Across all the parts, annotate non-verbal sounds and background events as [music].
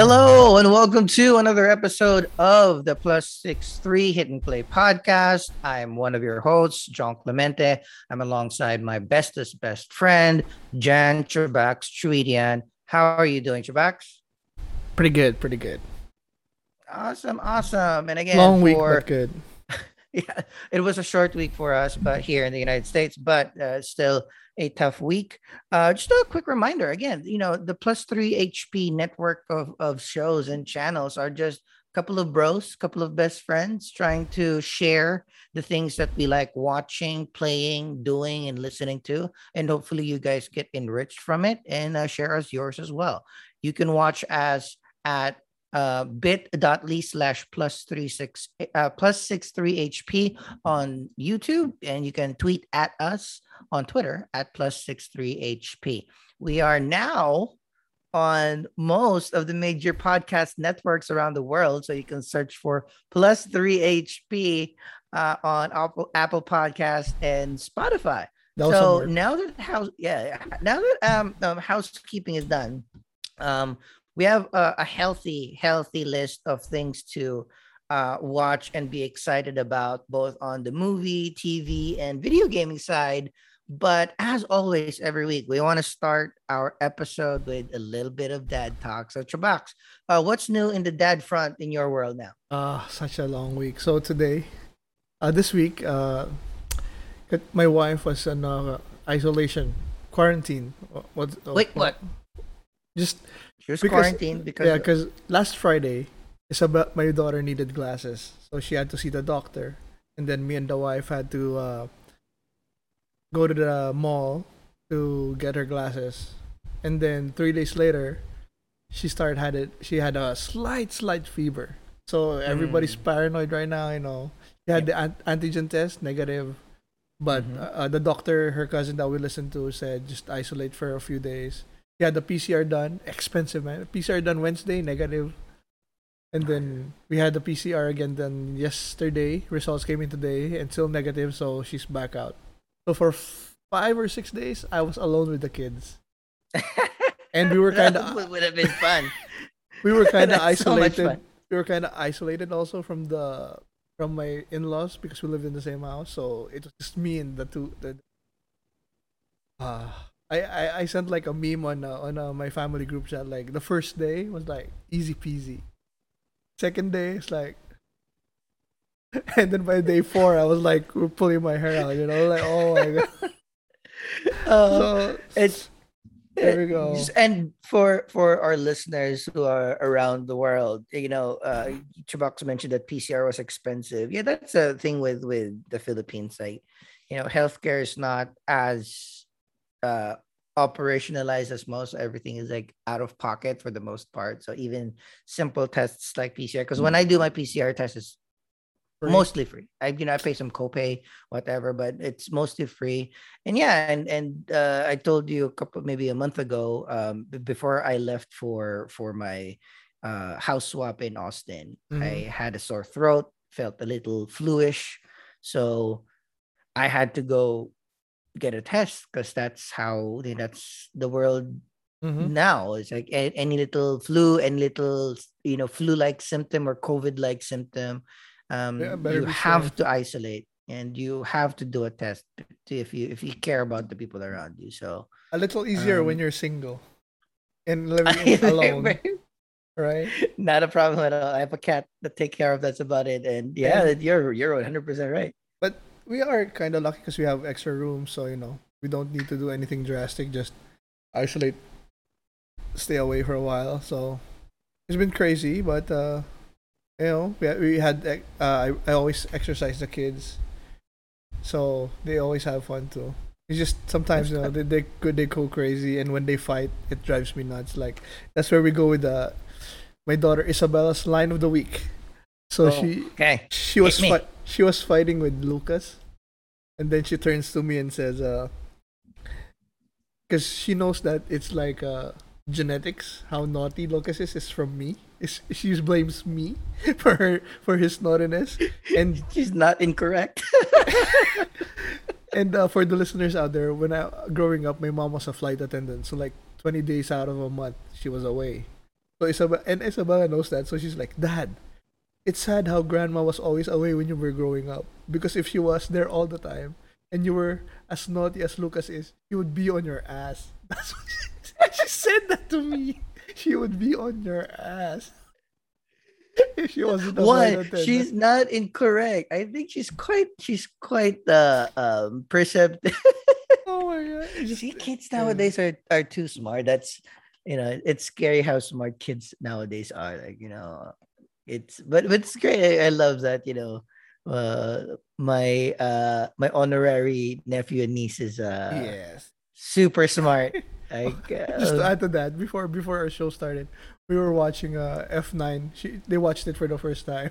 Hello and welcome to another episode of the Plus Six Three Hit and Play podcast. I'm one of your hosts, John Clemente. I'm alongside my bestest best friend, Jan Chabax Chuidian. How are you doing, Chabax? Pretty good, pretty good. Awesome, awesome. And again, Long week, for- but good. [laughs] yeah, it was a short week for us, but here in the United States, but uh, still a tough week. Uh, just a quick reminder again, you know, the plus three HP network of, of shows and channels are just a couple of bros, a couple of best friends trying to share the things that we like watching, playing, doing, and listening to. And hopefully, you guys get enriched from it and uh, share us yours as well. You can watch us at uh, bit.ly slash plus three six uh, plus six three HP on YouTube, and you can tweet at us on Twitter at plus six three HP. We are now on most of the major podcast networks around the world, so you can search for plus three HP uh, on Apple Apple Podcast and Spotify. So now that house, yeah, now that um, um housekeeping is done, um, we have a, a healthy, healthy list of things to uh, watch and be excited about, both on the movie, TV, and video gaming side. But as always, every week we want to start our episode with a little bit of dad talk. So, Chabax, uh, what's new in the dad front in your world now? Ah, such a long week. So today, uh, this week, uh, my wife was in uh, isolation, quarantine. Wha- What? uh, Wait, what? Just She was Because- quarantined because yeah, because last Friday, Isabel, my daughter needed glasses, so she had to see the doctor, and then me and the wife had to uh, go to the mall to get her glasses, and then three days later, she started had it. She had a slight, slight fever. So everybody's Mm. paranoid right now. You know, she had the an- antigen test negative, but Mhm. uh, uh, the doctor, her cousin that we listened to, said just isolate for a few days. Had the PCR done, expensive man. PCR done Wednesday, negative. And then we had the PCR again then yesterday. Results came in today and still negative, so she's back out. So for f- five or six days, I was alone with the kids, [laughs] and we were kind That of would have been fun. [laughs] we were kind of That's so isolated. we were kind of isolated also from the from my in-laws because we lived in the same house. So it was just me and the two. The, uh, I, I I sent like a meme on uh, on uh, my family group chat. Like the first day was like easy peasy. Second day it's like. [laughs] And then by day four, I was like pulling my hair out, you know, like oh my god. [laughs] Uh, So it's there we go. And for for our listeners who are around the world, you know, uh, Chabax mentioned that PCR was expensive. Yeah, that's a thing with with the Philippines. Like, you know, healthcare is not as uh, operationalized as most. Everything is like out of pocket for the most part. So even simple tests like PCR, because when I do my PCR test, it's Free. mostly free. I you know I pay some copay, whatever, but it's mostly free. And yeah, and and uh, I told you a couple maybe a month ago, um, before I left for for my uh, house swap in Austin, I had a sore throat, felt a little fluish, so I had to go get a test because that's how that's the world Mhm. now. It's like any little flu and little you know flu-like symptom or covid-like symptom um Yeah, you have to isolate and you have to do a test if you if you care about the people around you. So A little easier when Um, you're single and [laughs] living alone, right? not a problem at all. I have a cat to take care of that's about it. And yeah And- you're you're 100 percent right. But we are kind of lucky because we have extra room, so you know we don't need to do anything drastic. Just isolate, stay away for a while. So it's been crazy, but uh, you know we had, we had uh, I, I always exercise the kids, so they always have fun too. It's just sometimes you know they they go they go crazy, and when they fight, it drives me nuts. Like that's where we go with the my daughter Isabella's line of the week. Oh, So she okay she was Hit me. fi- she was fighting with Lucas, and then she turns to me and says, "Uh, because she knows that it's like uh genetics. How naughty Lucas is is from me. Is she blames me [laughs] for her for his naughtiness, and [laughs] she's not incorrect [laughs] and uh, for the listeners out there, when I growing up, my mom was a flight attendant, so like twenty days out of a month, she was away. So Isabella and Isabella knows that, so she's like, Dad, it's sad how grandma was always away when you were growing up. Because if she was there all the time and you were as naughty as Lucas is, he would be on your ass. [laughs] That's what she, she said that to me. She would be on your ass. [laughs] If she wasn't What? She's not incorrect. I think she's quite she's quite uh um perceptive. [laughs] Oh my god. Just- See, kids nowadays are are too smart. That's you know, it's scary how smart kids nowadays are. Like, you know, it's but, but it's great. I, I love that, you know. Uh my uh my honorary nephew and niece is uh yes. super smart. [laughs] Like Just to uh, add to that, before before our show started, we were watching uh, F9. She they watched it for the first time,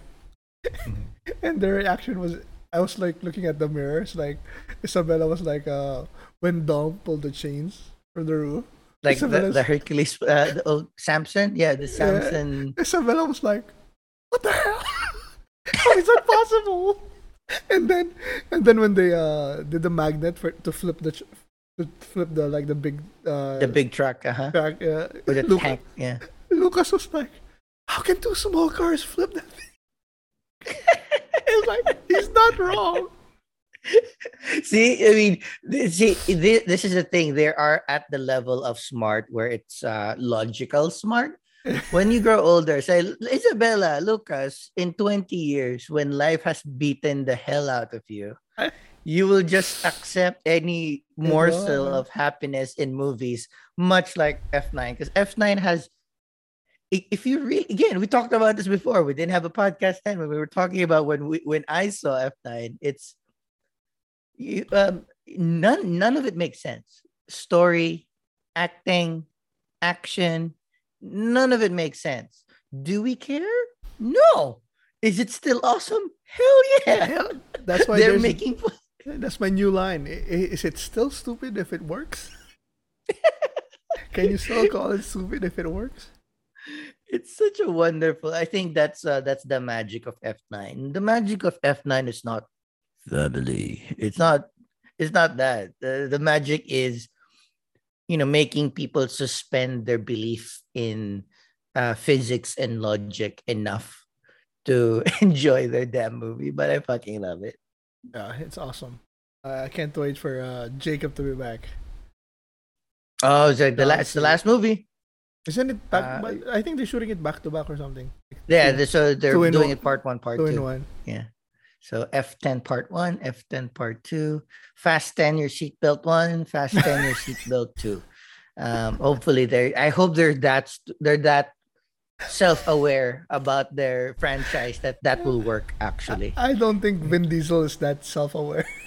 [laughs] and their reaction was, I was like looking at the mirrors. Like Isabella was like, uh, when Dom pulled the chains from the roof. like the, Isabella's- the Hercules uh the old Samson. Yeah, the Samson Isabella was like, "What the hell? How is that possible?" And then, and then when they uh did the magnet for to flip the to flip the like the big uh the big truck, uh-huh. track, uh, With the Luca- tank. Yeah. Lucas was like, "How can two small cars flip that thing?" [laughs] it's like he's not wrong. see, I mean, see, this, this is the thing. They are at the level of smart where it's uh, logical smart. When you grow older, say, Isabella, Lucas, in 20 years, when life has beaten the hell out of you, you will just accept any morsel of happiness in movies, much like F9. Because F9 has, if you read, again, we talked about this before. We didn't have a podcast then when we were talking about when we when I saw F9. It's you, um, none none of it makes sense. Story, acting, action, none of it makes sense. Do we care? No. Is it still awesome? Hell yeah. That's why [laughs] They're making fun. That's my new line. Is it still stupid if it works? [laughs] Can you still call it stupid if it works? It's such a wonderful. I think that's uh, that's the magic of F9. The magic of F9 is not family. It's not it's not that. The, the magic is you know making people suspend their belief in uh, physics and logic enough to [laughs] enjoy their damn movie. But I fucking love it. Yeah, it's awesome. Uh, I can't wait for uh, Jacob to be back. Oh, so the Yeah, last the last movie. Isn't it back? Uh, but I think they're shooting it back to back or something. Yeah, so they're doing one- it part one, part two two. in one. Yeah. So F10 part one, F10 part two, fast 10 your seatbelt one, fast [laughs] 10 your seatbelt two. Um, hopefully they're I hope they're that they're that self-aware about their franchise that that will work actually. I don't think Vin Diesel is that self-aware. [laughs]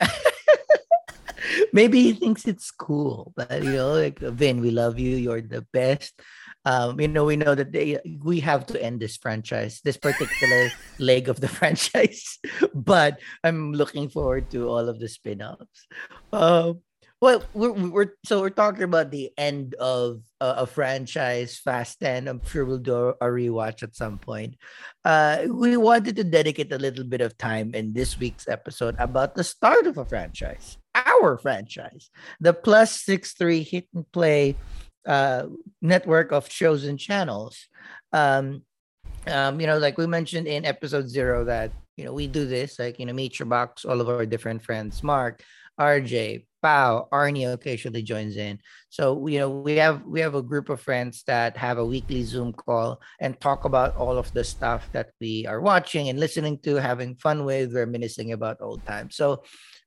[laughs] Maybe he thinks it's cool, but you know, like Vin, we love you. You're the best. Um, you know, we know that they we have to end this franchise, this particular [laughs] leg of the franchise. [laughs] But I'm looking forward to all of the spin-offs. Um, well, we're, we're so we're talking about the end of uh, a franchise, Fast 10. I'm sure we'll do a rewatch at some point. Uh, we wanted to dedicate a little bit of time in this week's episode about the start of a franchise, our franchise, the Plus Six Three Hit and Play uh, network of shows and channels. Um, um, you know, like we mentioned in episode zero, that you know we do this, like you know, meet your box, all of our different friends, Mark, RJ, Pau, Arnie occasionally joins in. So you know, we have we have a group of friends that have a weekly Zoom call and talk about all of the stuff that we are watching and listening to, having fun with, reminiscing about old times. So,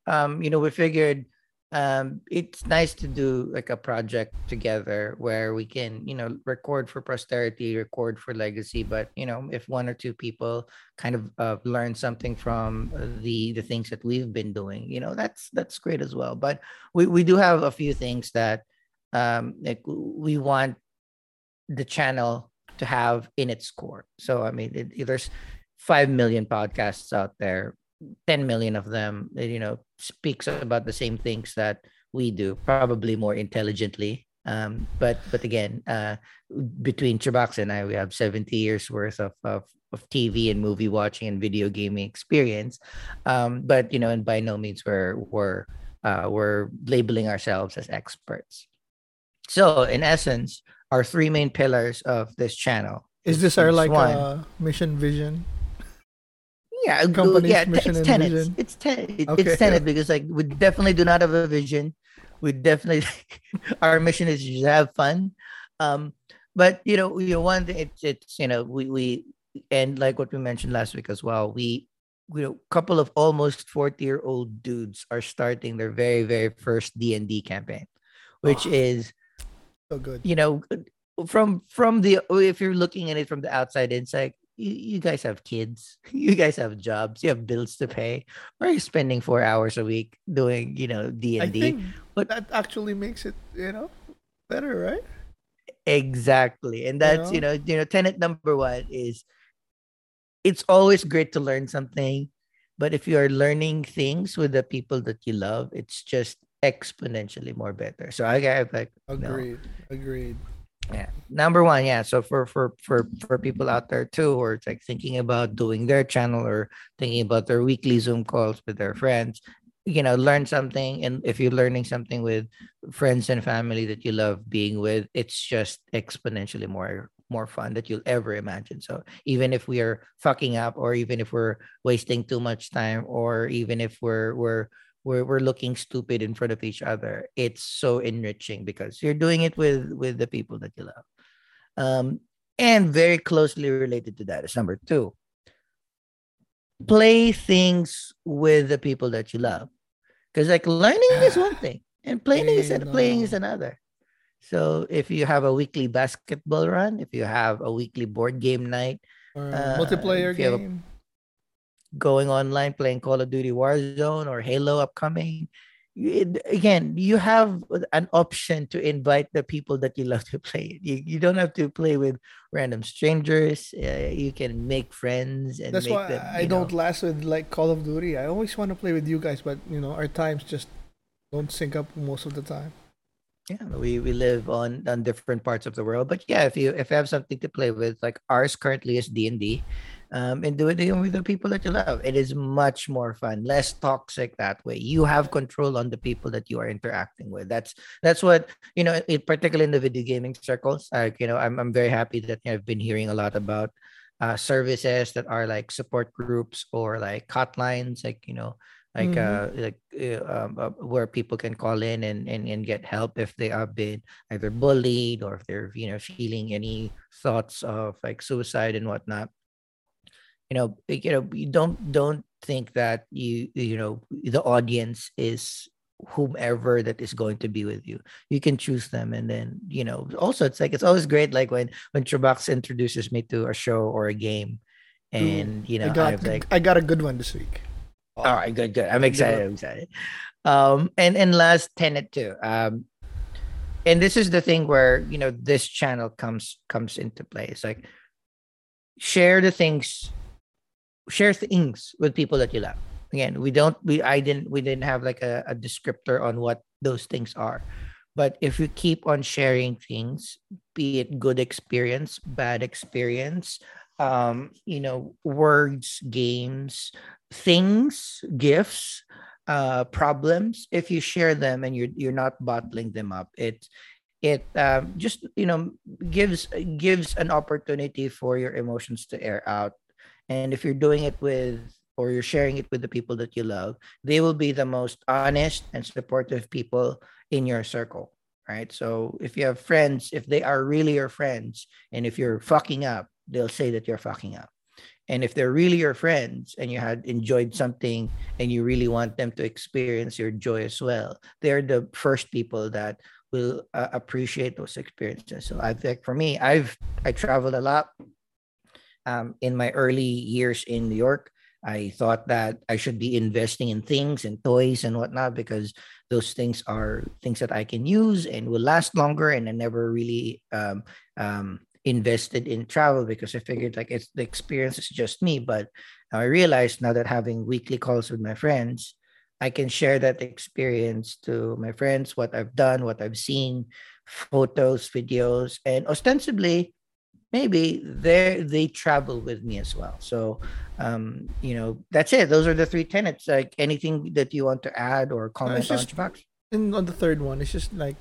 um, you know, we figured um it's nice to do like a project together where we can you know record for posterity record for legacy but you know if one or two people kind of uh, learn something from uh, the the things that we've been doing you know that's that's great as well. But we we do have a few things that um like we want the channel to have in its core. So i mean it, there's 5 million podcasts out there 10 million of them you know speaks about the same things that we do probably more intelligently um but but again uh between Chabax and I we have 70 years worth of, of of TV and movie watching and video gaming experience um but you know and by no means we're we're uh we're labeling ourselves as experts So, in essence, our three main pillars of this channel. Is this our like one. uh, mission vision? Yeah, uh, company's yeah, mission it's tenets. vision? It's ten. It, Okay. It's tenet because like we definitely do not have a vision. We definitely [laughs] our mission is just have fun. Um, but you know, you know, one thing it's it's you know we we and like what we mentioned last week as well. We you know, a couple of almost forty year old dudes are starting their very very first D and D campaign, which Oh. is So good. you know from from the if you're looking at it from the outside it's like you, you guys have kids [laughs] you guys have jobs you have bills to pay why are you spending four hours a week doing you know d&d but- that actually makes it, you know, better, right? exactly and that's you know you know tenet number one is it's always great to learn something but if you are learning things with the people that you love it's just exponentially more better so i got like no. Agreed. Yeah number one yeah so for for for for people out there too who are like thinking about doing their channel or thinking about their weekly zoom calls with their friends you know learn something and if you're learning something with friends and family that you love being with it's just exponentially more more fun that you'll ever imagine. So even if we are fucking up or even if we're wasting too much time or even if we're we're we're, we're looking stupid in front of each other. It's so enriching because you're doing it with with the people that you love. Um and very closely related to that is number two play things with the people that you love. Because like learning is one [sighs] thing and playing is Hey, playing is another. So if you have a weekly basketball run if you have a weekly board game night Or Uh, multiplayer game. Going online playing Call of Duty Warzone or Halo upcoming. it- again, you have an option to invite the people that you love to play. You, you don't have to play with random strangers. Uh, you can make friends and That's why them. I don't last with like Call of Duty. I always want to play with you guys, but you know our times just don't sync up most of the time. yeah we, we live on on different parts of the world but yeah if you if you have something to play with like ours currently is d&d um, and do it with the people that you love. It is much more fun less toxic that way. You have control on the people that you are interacting with. That's that's what you know it, particularly in the video gaming circles like you know i'm, I'm very happy that i've been hearing a lot about uh, services that are like support groups or like hotlines like you know like Mhm. uh like uh, um, uh, where people can call in and, and and get help if they have been either bullied or if they're you know feeling any thoughts of like suicide and whatnot you know you know you don't don't think that you you know the audience is whomever that is going to be with you you can choose them and then you know also it's like it's always great like when when Trubax introduces me to a show or a game and you know I got I've like I got a good one this week. all right, good, good. I'm excited. I'm excited. Um, and and last tenet too. Um, and this is the thing where you know this channel comes comes into play. It's like share the things, share things with people that you love. Again, we don't we I didn't we didn't have like a, a descriptor on what those things are. But if you keep on sharing things, be it good experience, bad experience, um, you know, words, games, things, gifts, uh, problems, if you share them and you're you're not bottling them up, it it um, just you know gives gives an opportunity for your emotions to air out. And if you're doing it with or you're sharing it with the people that you love, they will be the most honest and supportive people in your circle. Right. So if you have friends, if they are really your friends, and if you're fucking up, they'll say that you're fucking up. And if they're really your friends and you had enjoyed something and you really want them to experience your joy as well, they're the first people that will uh, appreciate those experiences. So I think for me, I've I traveled a lot. Um, in my early years in New York, I thought that I should be investing in things and toys and whatnot because those things are things that I can use and will last longer. And I never really um, um, invested in travel because I figured like it's the experience is just me. But I realized now that having weekly calls with my friends, I can share that experience to my friends, what I've done, what I've seen, photos, videos, and ostensibly, maybe they they travel with me as well. So, um, you know, that's it. Those are the three tenets. Like anything that you want to add or comment it's on, just- Chabax? And on the third one, it's just like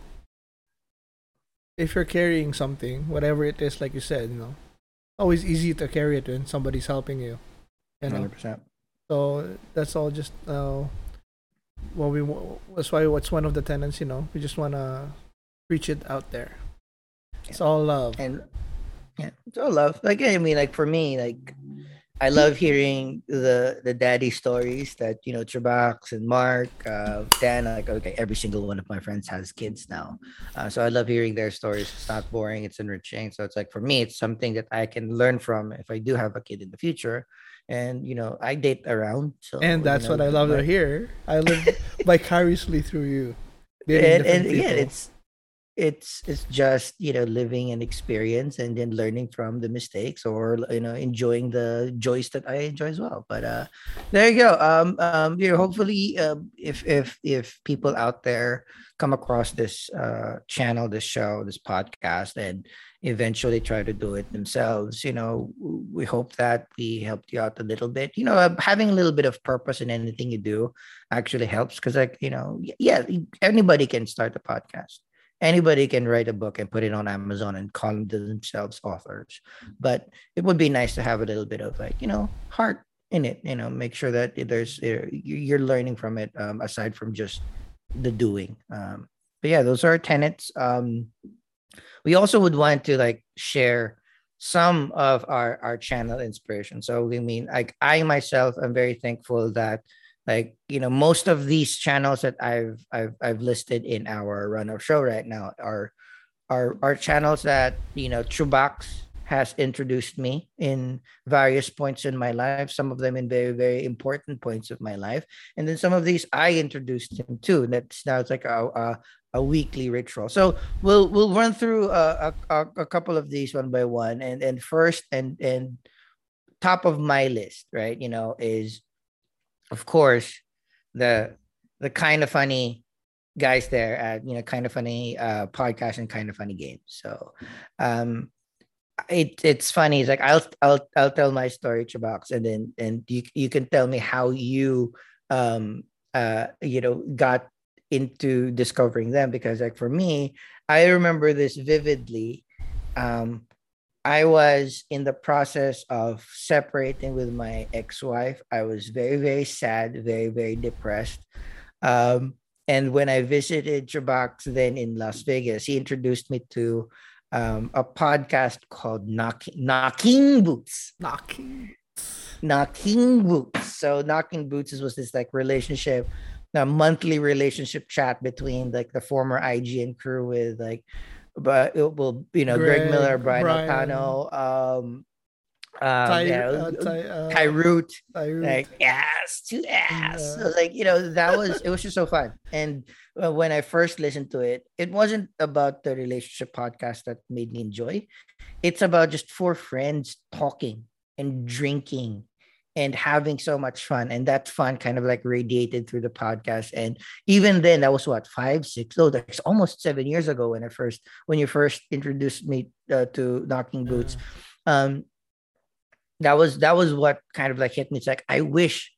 if you're carrying something, whatever it is, like you said, you know, always easy to carry it when somebody's helping you. You know, 100%. so that's all. Just uh, what we that's why what's one of the tenants. You know, we just wanna preach it out there. It's all love. and yeah, it's all love. Like I mean, like for me, like I love hearing the the daddy stories that you know Trabax and Mark, uh, Dan. Like okay, every single one of my friends has kids now, uh, so I love hearing their stories. It's not boring; it's enriching. So it's like for me, it's something that I can learn from if I do have a kid in the future. And you know, I date around, so and you that's know, what I love to hear. I live [laughs] vicariously through you. And, and again people. it's it's it's just you know living an experience and then learning from the mistakes or you know enjoying the joys that i enjoy as well. But uh there you go. Um um you know hopefully uh, if if if people out there come across this uh channel this show this podcast and eventually try to do it themselves you know we hope that we helped you out a little bit. You know having a little bit of purpose in anything you do actually helps because like you know yeah anybody can start a podcast anybody can write a book and put it on amazon and call themselves authors. But it would be nice to have a little bit of like you know heart in it you know make sure that there's you- you're learning from it um, aside from just the doing um but yeah those are our tenets. Um we also would want to like share some of our our channel inspiration. So we mean like i myself am very thankful that like you know most of these channels that i've i've, I've listed in our run of show right now are are are channels that you know trubax has introduced me in various points in my life some of them in very very important points of my life. And then some of these i introduced him to that's now it's like a, a, a weekly ritual. So we'll we'll run through a, a a couple of these one by one. And and first and and top of my list right you know is of course the the kind of funny guys there at you know kind of funny uh podcast and kind of funny games. So um it it's funny. It's like i'll i'll i'll tell my story to box and then and you you can tell me how you um uh you know got into discovering them because like for me i remember this vividly. Um I was in the process of separating with my ex-wife. I was very, very sad, very, very depressed. Um, and when I visited Trabax then in Las Vegas, he introduced me to um, a podcast called Knocking, Knocking Boots. knocking. Knocking Boots. So Knocking Boots is- was this like relationship, a monthly relationship chat between like the former IGN crew with like, but it will you know Greg, Greg, Miller, Brian, Brian. Altano, um, um, Ty, yeah, uh, Ty, uh, Ty Root, Ty- like ass to ass. Yeah. So, like you know, that was it was just so fun. And uh, when I first listened to it, it wasn't about the relationship podcast that made me enjoy. It's about just four friends talking and drinking and having so much fun. And that fun kind of like radiated through the podcast. And even then, that was what five, six, oh, that's almost seven years ago when I first when you first introduced me uh, to Knocking Boots. Um, that was that was what kind of like hit me. It's like I wish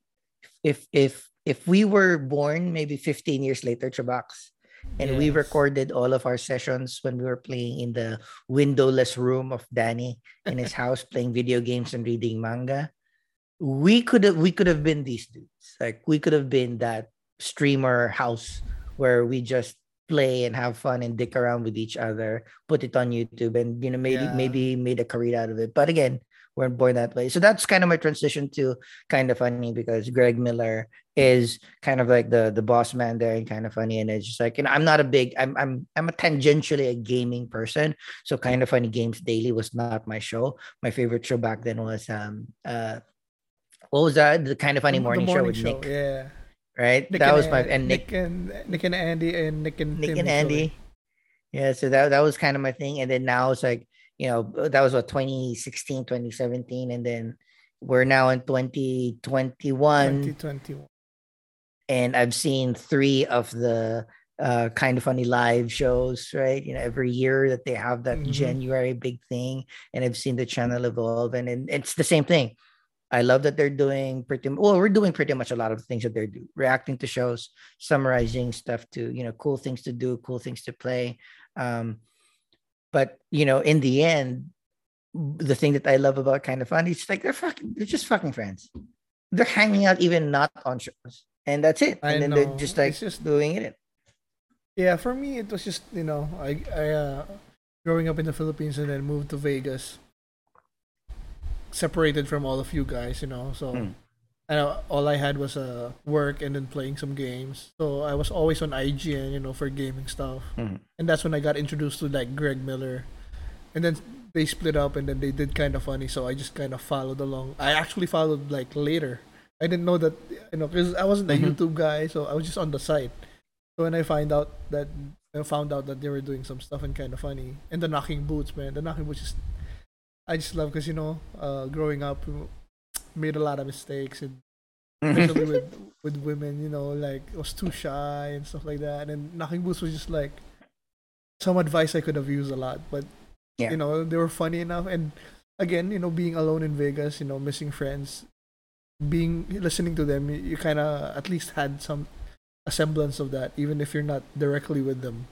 if if if we were born maybe 15 years later, Trabox, and we recorded all of our sessions when we were playing in the windowless room of Danny in his [laughs] house playing video games and reading manga. We could have we could have been these dudes. Like we could have been that streamer house where we just play and have fun and dick around with each other, put it on YouTube and you know maybe Yeah. maybe made a career out of it. But again, weren't born that way. So that's kind of my transition to kind of funny because Greg Miller is kind of like the the boss man there and kind of funny. And it's just like, you know, I'm not a big, I'm I'm I'm a tangentially a gaming person. So kind of funny games daily was not my show. My favorite show back then was um uh what was that? The kind of funny morning, the show with Nick, Yeah. right? Nick that was my and Nick Nick and Nick and Andy and Nick and Nick Tim and. Andy. Yeah, so that that was kind of my thing. And then now it's like, you know, that was what 2016, 2017. And then we're now in 2021. 2021. And I've seen three of the uh kind of funny live shows, right? You know, every year that they have that Mhm. January big thing. And I've seen the channel evolve. And, and it's the same thing. I love that they're doing pretty well, we're doing pretty much a lot of things that they're do, reacting to shows, summarizing stuff to, you know, cool things to do, cool things to play. Um, but you know, in the end, the thing that I love about kind of funny, it's like they're fucking, they're just fucking friends. They're hanging out even not on shows, and that's it. I And then know. they're just like It's just- doing it. Yeah, for me it was just you know I I uh, growing up in the Philippines and then moved to Vegas, separated from all of you guys, you know. So Mm. I all I had was uh, work and then playing some games. So I was always on IGN, you know, for gaming stuff. Mhm. And that's when I got introduced to like Greg Miller, and then they split up and then they did kind of funny. So I just kind of followed along. I actually followed like later. I didn't know that you know because I wasn't a Mhm. YouTube guy, so I was just on the site. So when I find out that I found out that they were doing some stuff and kind of funny, and the knocking boots, man, the knocking boots is I just love because you know, uh, growing up, made a lot of mistakes and [laughs] especially with with women, you know, like I was too shy and stuff like that. And knocking boots was just like some advice I could have used a lot, but Yeah. you know, they were funny enough. And again, you know, being alone in Vegas, you know, missing friends, being listening to them, you, you kind of at least had some a semblance of that, even if you're not directly with them.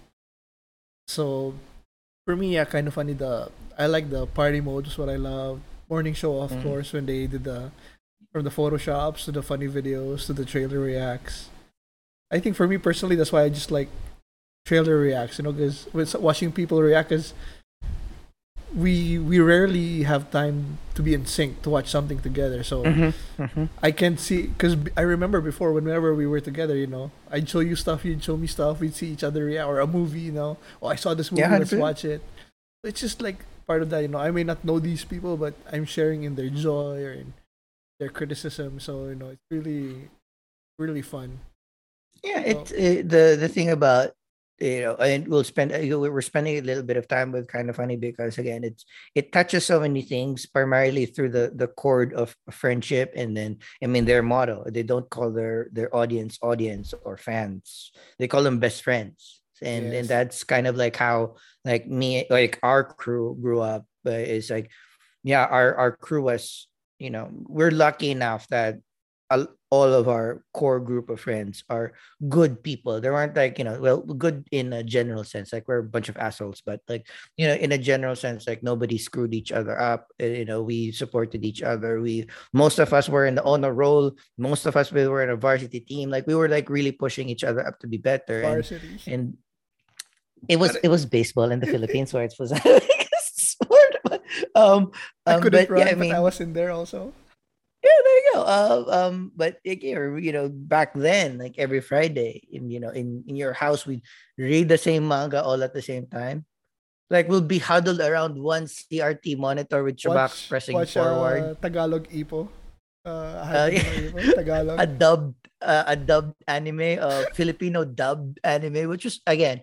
So for me, yeah, kind of funny. The I like the party mode is what I love. Morning show, of Mhm. course, when they did the from the photoshops to the funny videos to the trailer reacts. I think for me personally, that's why I just like trailer reacts. You know, because with watching people react, because we we rarely have time to be in sync to watch something together. So Mhm, mhm. I can see because I remember before whenever we were together, you know, I'd show you stuff, you'd show me stuff, we'd see each other react or a movie, you know. Oh, I saw this movie, Yeah, let's 100%. watch it. It's just like part of that, you know. I may not know these people, but I'm sharing in their joy or in their criticism. So you know, it's really, really fun. Yeah, So- it's it, the the thing about you know, and we'll spend know, we're spending a little bit of time with kind of funny because again, it's it touches so many things primarily through the the chord of friendship, and then I mean their motto they don't call their their audience audience or fans. They call them best friends, and and that's kind of like how like me like our crew grew up uh, is like yeah our our crew was you know we're lucky enough that all of our core group of friends are good people. There aren't like, you know, well, good in a general sense, like we're a bunch of assholes, but like, you know, in a general sense, like nobody screwed each other up. uh, You know, we supported each other. We, most of us were in the honor roll. Most of us we were in a varsity team. Like we were like really pushing each other up to be better. And, Varsity. and it was, it was baseball in the [laughs] Philippines where it was [laughs] a sport. But, um, I um, couldn't but run, yeah, I but I was in there also. Yeah, there you go. Uh, um, but again, you know, back then, like every Friday, in you know, in in your house, we read the same manga all at the same time. Like we'll be huddled around one CRT monitor with Chabax pressing watch, forward. Uh, Tagalog Ippo. Uh, Uh, yeah. Tagalog. [laughs] a dubbed uh, a dubbed anime, uh, Filipino dubbed anime, which is again,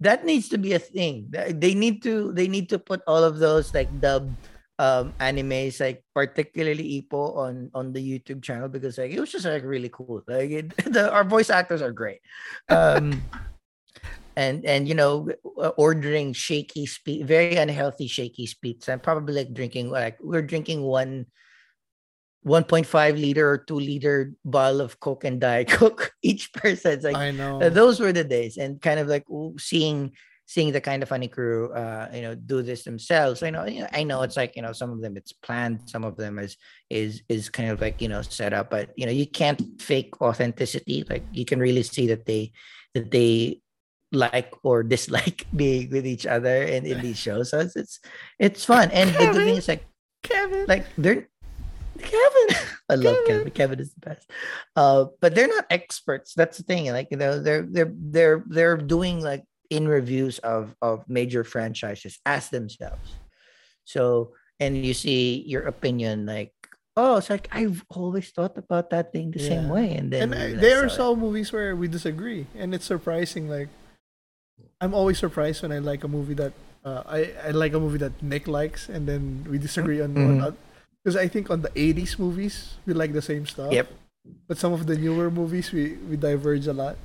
that needs to be a thing. They need to they need to put all of those like dubbed um animes, like particularly Ippo on on the YouTube channel because like it was just like really cool. Like it, [laughs] the our voice actors are great. Um and and you know uh, ordering Shakey's pizza very unhealthy Shakey's pizzas i'm probably like drinking like we're drinking one 1.5 liter or 2 liter bottle of coke and diet [laughs] coke each person It's like I know. those were the days and kind of like seeing seeing the kind of funny crew uh you know do this themselves i know you know, i know it's like you know some of them it's planned some of them is is is kind of like you know set up but you know you can't fake authenticity like you can really see that they that they like or dislike [laughs] being with each other in, in these shows so it's it's, it's fun and the good thing is like Kevin. like they're Kevin. [laughs] I love Kevin. Kevin. Kevin is the best. Uh, but they're not experts. That's the thing. Like you know, they're they're they're they're doing like in reviews of of major franchises as themselves. So and you see your opinion like, oh, it's like I've always thought about that thing the same way, and then and uh, there are some movies where we disagree, and it's surprising. Like, I'm always surprised when I like a movie that uh, I I like a movie that Nick likes, and then we disagree on Mhm. because I think on the '80s movies we like the same stuff. Yep. But some of the newer movies we we diverge a lot.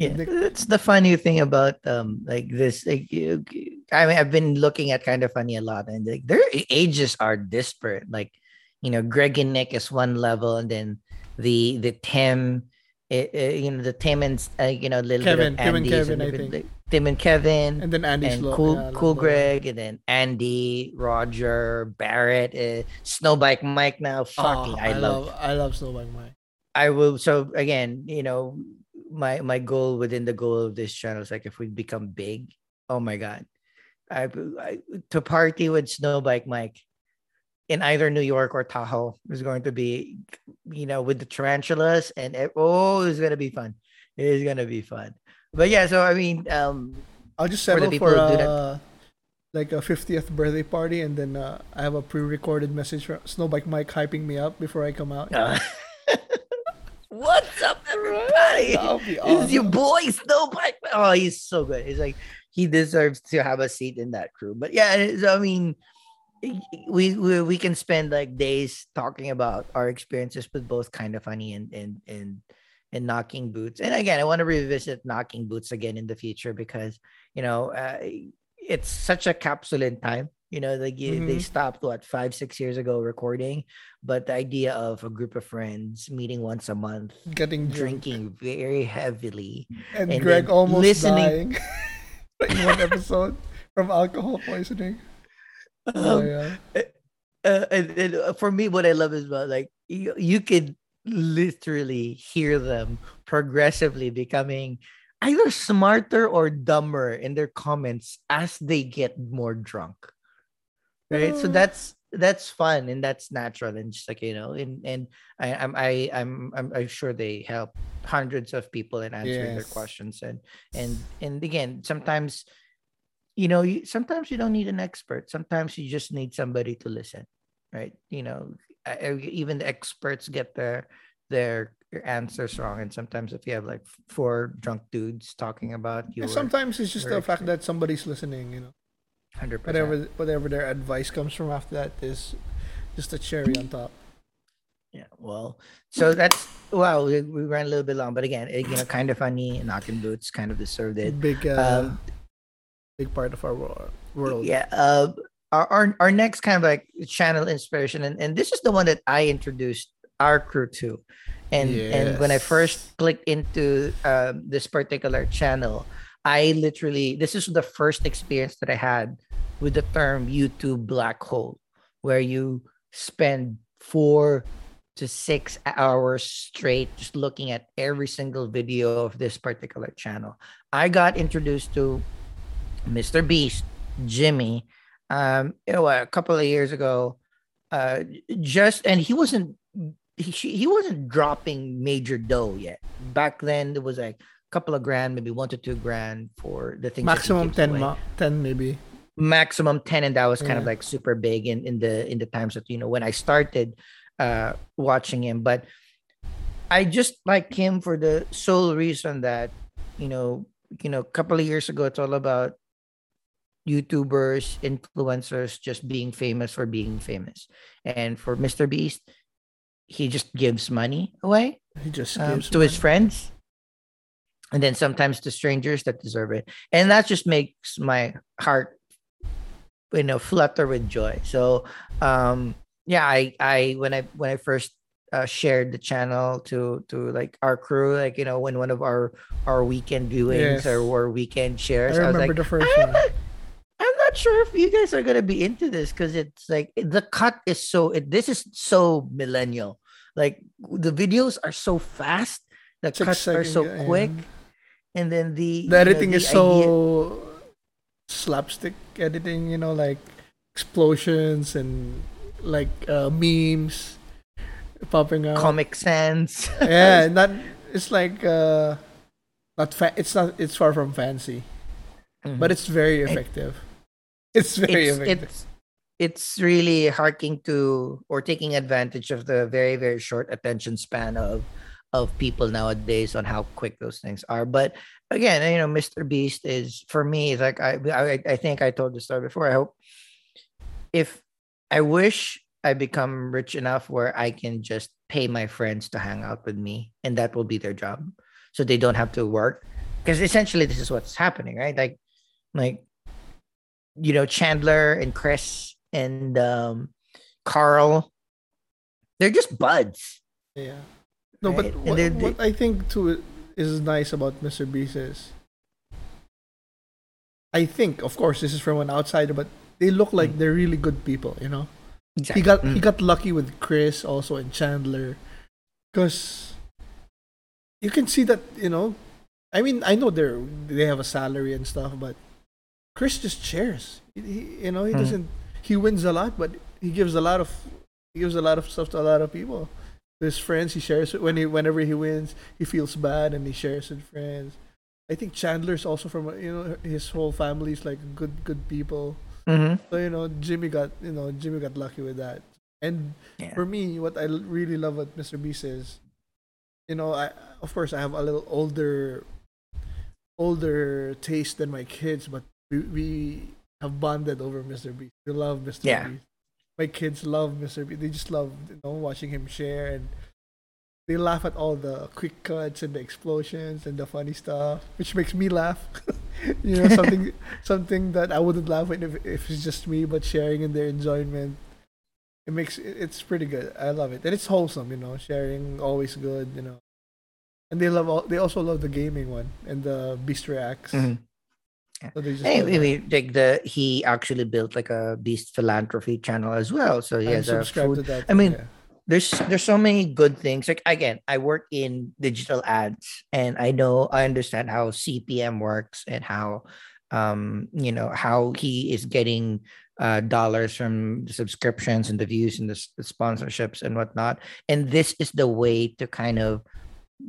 Yeah, that's the funny thing about um like this. Like, you- I mean, I've been looking at kind of funny a lot, and like their ages are disparate. Like, you know, Greg and Nick is one level, and then the the Tim, eh, eh, you know, the Tim and uh, you know, little Kevin- bit of Tim and Kevin, I think. like- Tim and Kevin, And then Andy and Slow. Cool yeah, Cool. Greg, and then Andy, Roger, Barrett, uh, Snowbike Mike. Now, fucking, Oh, I, love. love I love Snowbike Mike. I will. So again, you know, my my goal within the goal of this channel is like if we become big, oh my god, I, I to party with Snowbike Mike in either New York or Tahoe is going to be, you know, with the tarantulas and it, oh, it's gonna be fun. It is gonna be fun. But yeah, so I mean, um, I'll just For settle for, that- uh, like a 50th birthday party, and then uh, I have a pre-recorded message from Snowbike Mike hyping me up before I come out. uh, [laughs] what's up, everybody? That'll This is your boy Snowbike. Oh, he's so good. He's like he deserves to have a seat in that crew. But yeah, I mean, we, we we can spend like days talking about our experiences with both kind of funny and and and and knocking boots. And again, I want to revisit knocking boots again in the future because you know uh, it's such a capsule in time. You know, like you, they stopped what five six years ago recording, but the idea of a group of friends meeting once a month Getting drunk. drinking very heavily. and, and Greg almost listening- dying in [laughs] one episode from alcohol poisoning. Oh, Um, yeah. uh, and, and uh, for me, what I love is about like you, you could literally hear them progressively becoming either smarter or dumber in their comments as they get more drunk. Right. So Uh. that's that's fun and that's natural and just like you know and and I, I'm I I'm I'm I'm sure they help hundreds of people in answering their questions and and and again sometimes you know you, sometimes you don't need an expert sometimes you just need somebody to listen right you know I- I- even the experts get their their answers wrong and sometimes if you have like four drunk dudes talking about you sometimes it's just the fact that somebody's listening. You know, 100% whatever whatever their advice comes from after that is just a cherry on top. Yeah, well, so that's wow. We, we ran a little bit long, but again, eh, you know, kind of funny. Knocking boots kind of deserved it. Big, uh, Um, big part of our world. Yeah. Uh, our, our our next kind of like channel inspiration, and, and this is the one that I introduced our crew to, and and when I first clicked into um, this particular channel, I literally this is the first experience that I had with the term YouTube black hole, where you spend four to six hours straight just looking at every single video of this particular channel. I got introduced to Mr. Beast, Jimmy, um, you know, a couple of years ago, uh, just and he wasn't he he wasn't dropping major dough yet. Back then, it was like couple of grand, maybe one to two grand for the things. Maximum gives 10, away. ma- 10 maybe. maximum 10 and that was kind of like super big in, in the in the times that you know when i started uh watching him. But i just like him for the sole reason that you know you know a couple of years ago it's all about youtubers influencers just being famous for being famous. And for mr beast he just gives money away He just um, gives to his friends and then sometimes to strangers that deserve it and that just makes my heart you know flutter with joy so um yeah i i when i when i first uh, shared the channel to to like our crew like you know when one of our our weekend viewings Yes. or, or weekend I shares i, was remember like the first I'm one. not, I'm not sure if you guys are gonna be into this because it's like the cut is so it, this is so millennial. Like the videos are so fast, the Six cuts are so yeah. quick, and then the The know, editing the is idea- so slapstick editing, you know, like explosions and like uh, memes popping out. comic sans. [laughs] yeah, not it's like uh not fa- it's not it's far from fancy, but it's very effective. [laughs] It's very it's, effective. it's it's really harking to or taking advantage of the very very short attention span of of people nowadays on how quick those things are. But again you know mr beast is for me like i i, I think i told the story before. I hope if i wish i become rich enough where i can just pay my friends to hang out with me and that will be their job. So they don't have to work. Because essentially this is what's happening right? Like like you know Chandler and Chris and um Karl they're just buds. Yeah. No, right? but what, they're- what I think too is nice about Mr. Beast is I think, of course, this is from an outsider, but they look like they're really good people. You know, Exactly. he got Mm. he got lucky with Chris also and Chandler, because you can see that you know. I mean, I know they're they have a salary and stuff, but Chris just shares. He, he- you know, he Mhm. doesn't. He wins a lot, but he gives a lot of he gives a lot of stuff to a lot of people. His friends, he shares it when he whenever he wins, he feels bad and he shares with friends. I think Chandler's also from you know his whole family's like good good people. Mhm. So you know Jimmy got you know Jimmy got lucky with that. And Yeah. for me, what I really love about Mr. Beast is, you know, I of course I have a little older, older taste than my kids, but we, we have bonded over Mr. Beast. We love Mr. Yeah. Beast. My kids love Mr. Beast. They just love you know watching him share and. They laugh at all the quick cuts and the explosions and the funny stuff, which makes me laugh. [laughs] you know, [laughs] something something that I wouldn't laugh at if, if it's just me, but sharing in their enjoyment it makes it's pretty good. I love it, and it's wholesome. You know, sharing always good. You know, and they love all. They also love the gaming one and the Beast Reacts. Mm-hmm. Mhm. So they just Hey, love I mean, like the he actually built like a beast philanthropy channel as well. So he I'm has a food. to that. I mean, yeah. there's there's so many good things. Like again, I work in digital ads, and I know I understand how CPM works and how, um, you know how he is getting uh dollars from the subscriptions and the views and the, the sponsorships and whatnot. And this is the way to kind of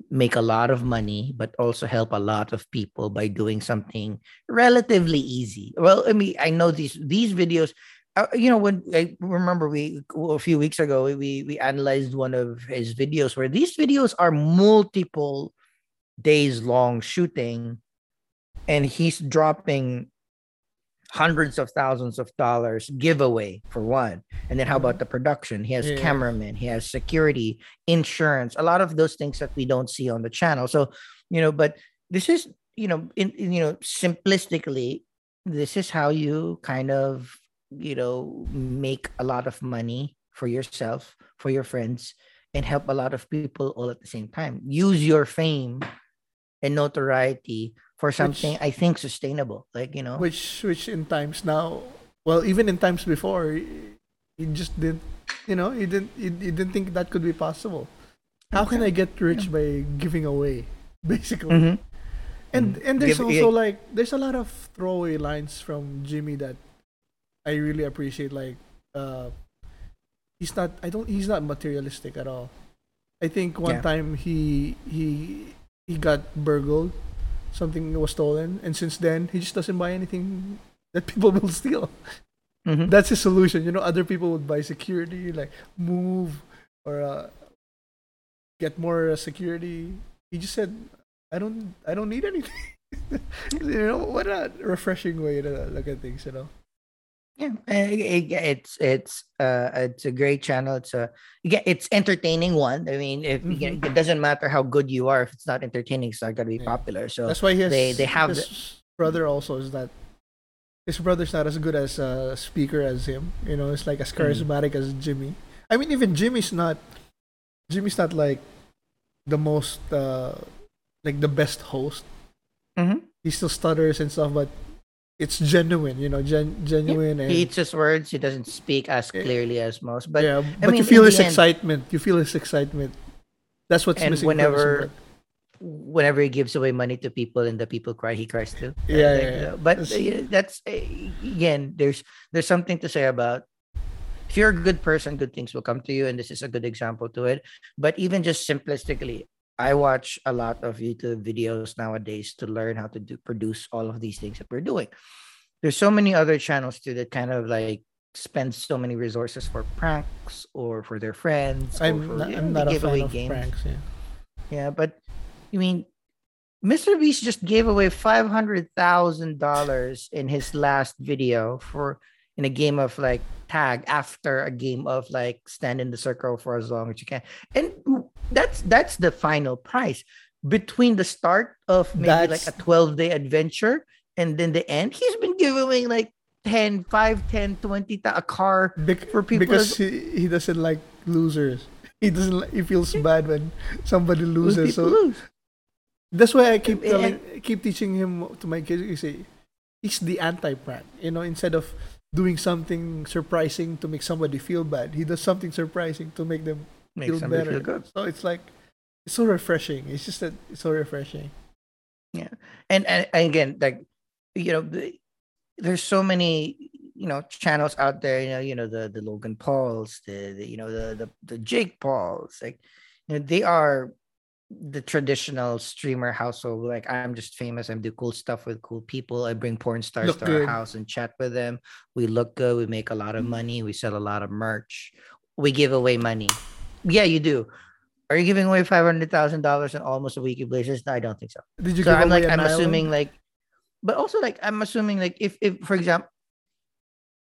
make a lot of money, but also help a lot of people by doing something relatively easy. Well, I mean, I know these these videos. Uh, you know, when I remember we a few weeks ago we we analyzed one of his videos where these videos are multiple days long shooting, and he's dropping hundreds of thousands of dollars giveaway for one. And then how about mm-hmm. the production? He has Yeah. cameramen he has security insurance a lot of those things that we don't see on the channel. So you know but this is you know in, in you know simplistically this is how you kind of you know make a lot of money for yourself for your friends and help a lot of people all at the same time. Use your fame and notoriety for something i think sustainable like you know which which in times now, well, even in times before, he, he just didn't. You know, he didn't. He, he didn't think that could be possible. How can I get rich by giving away, [laughs] basically? Mhm. And Mhm. and there's Give- also yeah. like there's a lot of throwaway lines from Jimmy that I really appreciate. Like, uh, he's not. I don't. He's not materialistic at all. I think one Yeah. time he he he got burgled, something was stolen, and since then he just doesn't buy anything that people [laughs] will steal. Mhm. That's his solution. You know, other people would buy security, like move or uh, get more uh, security. He just said, "I don't, I don't need anything." [laughs] you know, what a refreshing way to look at things. You know, Yeah, it- it's it's uh it's a great channel. It's a yeah, it's entertaining one. I mean, if Mhm. it doesn't matter how good you are, if it's not entertaining, it's not gonna be Yeah. popular. So that's why he has. they- they have his brother also is that his brother's not as good as a speaker as him. You know, it's like as Mm. charismatic as Jimmy. I mean, even Jimmy's not. Jimmy's not like the most uh like the best host. Mhm. He still stutters and stuff, but it's genuine. You know, gen- genuine and he eats his words. He doesn't speak as Eh, clearly as most, but yeah. But mean, you feel his the end- excitement. You feel his excitement. That's what's and missing. whenever whenever he gives away money to people and the people cry, he cries too. Yeah, like, yeah, you yeah. know, but That's- that's uh, again, there's there's something to say about if you're a good person, good things will come to you, and this is a good example to it. But even just simplistically, I watch a lot of YouTube videos nowadays to learn how to do produce all of these things that we're doing. There's so many other channels too that kind of like spend so many resources for pranks or for their friends. I'm for, not, you I'm not a fan giveaway of games. pranks. Yeah. Yeah, but I mean, Mr. Beast just gave away five hundred thousand dollars in his last video for in a game of like tag after a game of like stand in the circle for as long as you can, and that's that's the final price between the start of maybe like a twelve day adventure and then the end. He's been giving away like 10, 5, 10, 20 ta- a car Bec- for people because as- he, he doesn't like losers. He doesn't. Like, he feels bad when somebody loses. So lose. that's why I keep And- telling, keep teaching him to my kids. You say, he's the anti-prank. You know, instead of doing something surprising to make somebody feel bad, he does something surprising to make them Make feel somebody better. feel good. So it's like it's so refreshing. It's just that it's so refreshing. and, and and again like you know the, there's so many you know channels out there you know you know the the logan pauls the, the you know the, the the jake pauls like you know they are the traditional streamer household like i'm just famous i do cool stuff with cool people i bring porn stars Look to good. our house and chat with them we look good we make a lot of mm. money we sell a lot of merch we give away money yeah you do are you giving away $500000 on almost a weekly basis i don't think so Did you so I'm like I'm an assuming like, but also like I'm assuming like if if for example,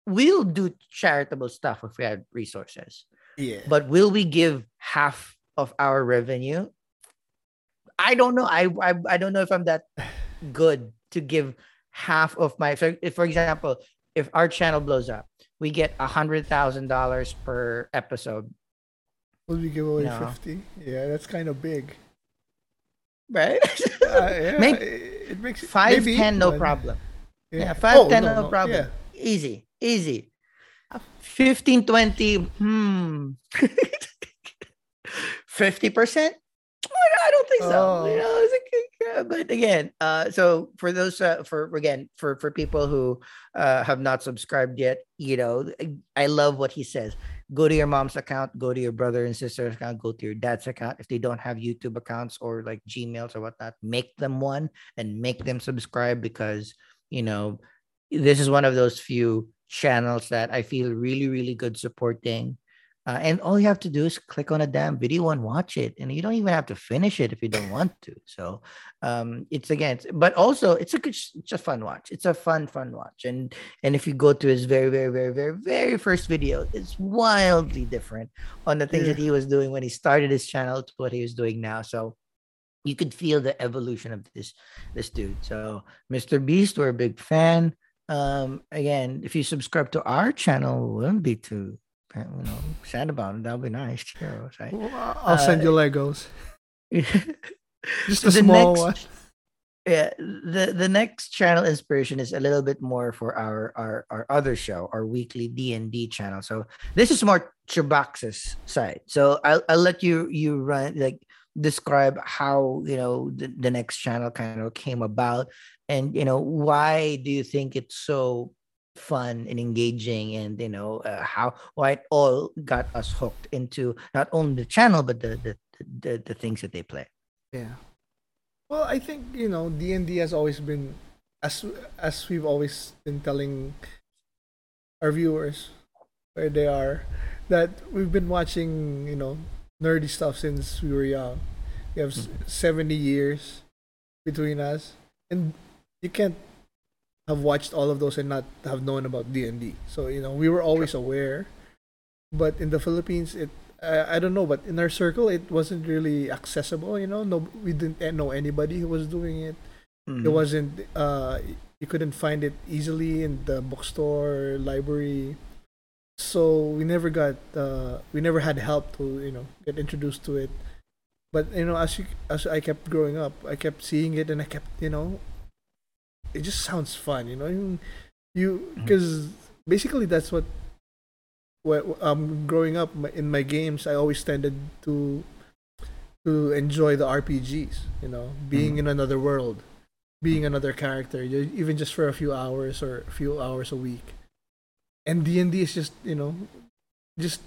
we'll do charitable stuff if we had resources, yeah. but will we give half of our revenue? I don't know. I I, I don't know if I'm that [sighs] good to give half of my. So if for example, if our channel blows up, we get a hundred thousand dollars per episode, Will we give away No. fifty? Yeah, that's kind of big. [laughs] right? Uh, yeah, Make it, it makes Five ten, no problem. Yeah, Yeah, five Oh, ten, no, no, no, problem. yeah. Easy, easy. 15, 20, hmm. [laughs] 50%? I don't think so. You Oh. know, it's like, but again, uh, so for those, uh, for again, for for people who uh, have not subscribed yet, you know, I love what he says. Go to your mom's account, go to your brother and sister's account, go to your dad's account. If they don't have YouTube accounts or like Gmails or whatnot, make them one and make them subscribe because you know this is one of those few channels that I feel really, really good supporting. Uh, and all you have to do is click on a damn video and watch it, and you don't even have to finish it if you don't want to. So, um, it's again, it's- but also it's a good, it's a fun watch. It's a fun, fun watch, and and if you go to his very, very, very, very, very first video, it's wildly different on the things Yeah. that he was doing when he started his channel to what he was doing now. So, you could feel the evolution of this this dude. So, Mr. Beast, we're a big fan um again if you subscribe to our channel we wouldn't be too you know sad about it that would be nice too right Well, I'll send you uh, Legos. [laughs] Just So a small next- one. yeah the the next channel inspiration is a little bit more for our our our other show our weekly d&d channel so this is more Chabax's side so i'll, I'll let you you run like describe how you know the, the next channel kind of came about and you know why do you think it's so fun and engaging and you know uh, how why it all got us hooked into not only the channel but the the the, the things that they play Yeah. Well, I think you know D and D has always been, as as we've always been telling our viewers where they are, that we've been watching you know nerdy stuff since we were young. We have s seventy years between us, and you can't have watched all of those and not have known about D and D. So you know we were always aware, but in the Philippines, it I, I don't know, but in our circle, it wasn't really accessible. You know, no, we didn't know anybody who was doing it. It Mhm. wasn't. Uh, you couldn't find it easily in the bookstore, library. So we never got. Uh, we never had help to you know get introduced to it. But you know, as you as I kept growing up, I kept seeing it, and I kept you know. It just sounds fun, you know. You, you because basically that's what when um growing up in my games I always tended to to enjoy the RPGs you know being Mhm. in another world being another character even just for a few hours or a few hours a week and D&D is just you know just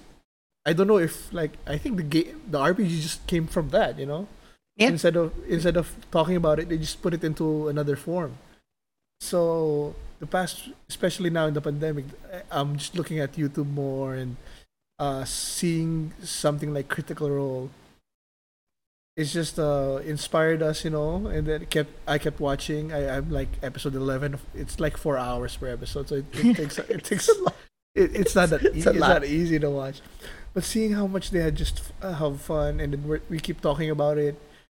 I don't know if like I think the game the RPG just came from that you know Yeah. instead of instead of talking about it they just put it into another form so the past especially now in the pandemic I- i'm just looking at youtube more and uh seeing something like critical role. It's just uh inspired us you know and then kept i kept watching. I i'm like episode 11 it's like four hours per episode so it, it [laughs] takes it takes it, it's not that [laughs] e- It's it's, a lot. not easy to watch. But seeing how much they had just uh, have fun and then we're, we keep talking about it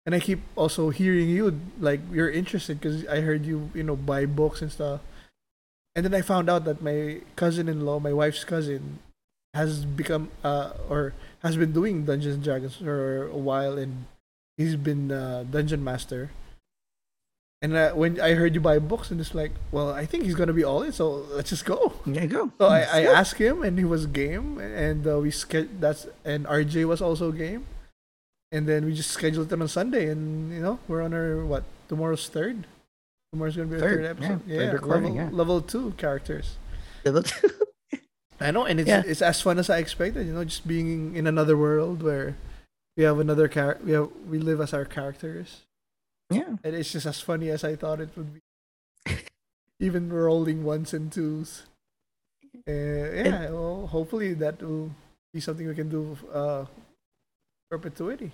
and I keep also hearing you like you're interested because I heard you you know buy books and stuff, and then I found out that my cousin-in-law, my wife's cousin, has become uh or has been doing Dungeons and Dragons for a while, and he's been uh, dungeon master. And uh, when I heard you buy books, and it's like, well, I think he's gonna be all in, so let's just go. You go. So I, I asked him, and he was game, and uh, we ske- that's and RJ was also game, and then we just scheduled it on Sunday, and you know we're on our what tomorrow's third. Tomorrow's gonna be our Third, third episode. yeah, Yeah, third level, yeah. level two characters. Level two. [laughs] I know, and it's Yeah. it's as fun as I expected. You know, just being in another world where we have another character, we have we live as our characters, yeah. and it's just as funny as I thought it would be. [laughs] Even rolling ones and twos. Uh, yeah, well, hopefully that will be something we can do uh, perpetuity.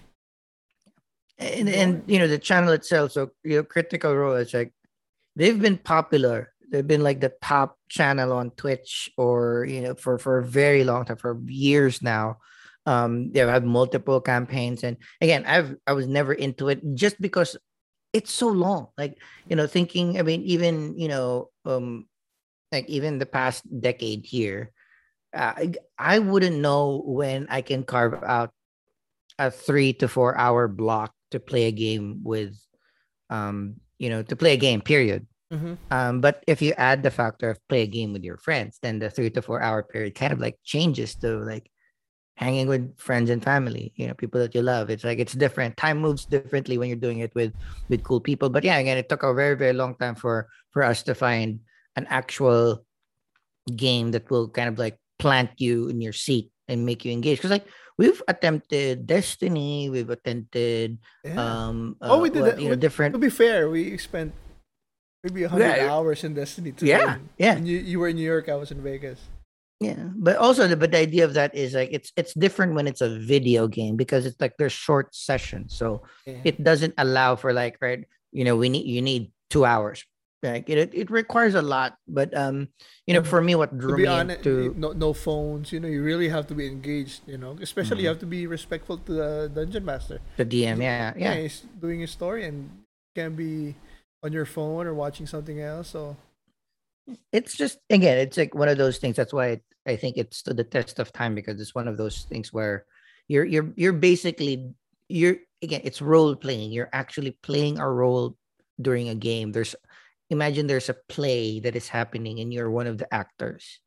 and and you know the channel itself so you know critical role is like they've been popular. They've been like the top channel on twitch or you know for for a very long time for years now. Um they've had multiple campaigns. And again i've i was never into it just because it's so long. Like you know thinking i mean even you know um like even the past decade here uh, I, I wouldn't know when i can carve out a three to four hour block to play a game with um you know to play a game period. Mm-hmm. um but if you add the factor of play a game with your friends then the three to four hour period kind of like changes to like hanging with friends and family you know people that you love. It's like it's different. Time moves differently when you're doing it with with cool people. But yeah again it took a very very long time for for us to find an actual game that will kind of like plant you in your seat and make you engage because like we've attempted destiny we've attempted Yeah. um Oh, we uh, did what, that- you know different to be fair, we spent maybe a hundred Yeah. hours in Destiny. Too. Yeah, yeah. You you were in New York, I was in Vegas. Yeah, but also the but the idea of that is like it's it's different when it's a video game because it's like there's short sessions, so Yeah. it doesn't allow for like right. You know, we need you need two hours. Like it it requires a lot, but um, you know, for me, what to drew be me honest, into no no phones. You know, you really have to be engaged. You know, especially you Mhm. have to be respectful to the dungeon master. the DM, yeah, yeah, he's doing his story and can be on your phone or watching something else. So it's just again, it's like one of those things. That's why I think it stood the test of time because it's one of those things where you're you're you're basically you're again it's role playing. You're actually playing a role during a game. There's imagine there's a play that is happening and you're one of the actors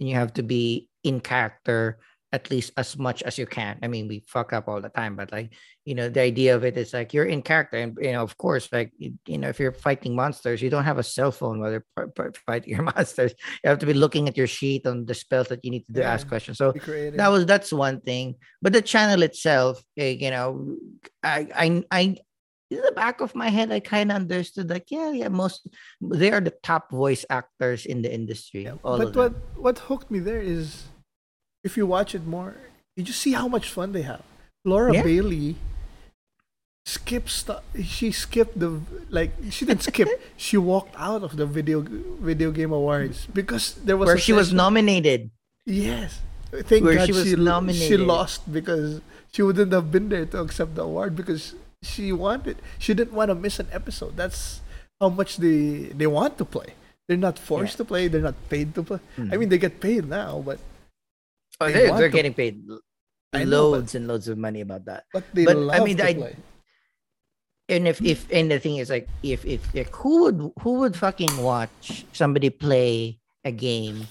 and you have to be in character at least as much as you can. I mean, we fuck up all the time, but like, you know, the idea of it is like you're in character, and you know, of course, like you, you know, if you're fighting monsters, you don't have a cell phone while you're p- p- fighting your [laughs] monsters. You have to be looking at your sheet on the spells that you need to do, ask questions. So that was that's one thing. But the channel itself, eh, you know, I I I in the back of my head, I kind of understood like, yeah, yeah, most they are the top voice actors in the industry. All but what what hooked me there is if you watch it more, you just see how much fun they have. Laura Yeah. Bailey stuff. She skipped the like. She didn't skip. [laughs] she walked out of the video video game awards because there was where she was nominated. Yes. Thank Where God she was she, nominated. she lost because she wouldn't have been there to accept the award because she wanted she didn't want to miss an episode. That's how much they they want to play. They're not forced to play. They're not paid to play. I Mhm. mean, they get paid now, but Oh, They they want they're getting paid I know, but- loads and loads of money about that. but they But, love I mean, to I- play. And if if and the thing is like if if like who would who would fucking watch somebody play a game,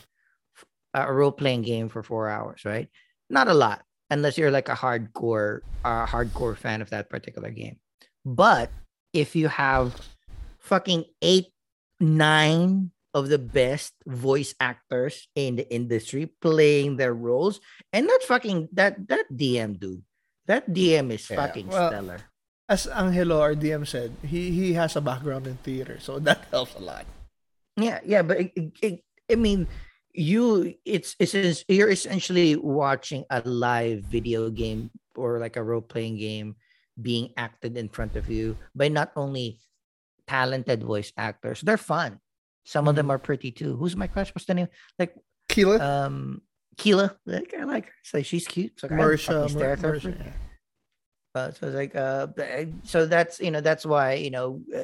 a role playing game for four hours, right? Not a lot, unless you're like a hardcore a hardcore fan of that particular game. But if you have fucking eight, nine of the best voice actors in the industry playing their roles, and that fucking that that DM dude, that DM is Yeah, fucking well, stellar. As Angelo, our DM said, he he has a background in theater, so that [laughs] helps a lot. Yeah, yeah, but it, it, it- I mean, you it's it's you're essentially watching a live video game or like a role playing game being acted in front of you by not only talented voice actors, they're fun. Some of them are pretty too. Who's my crush? What's the name? Like Keela, um Keela. Like I like her. So she's cute. So I Marisha, fucking stare Mar- at her Marisha, for- yeah. uh, so it's like uh th- so that's you know that's why you know uh,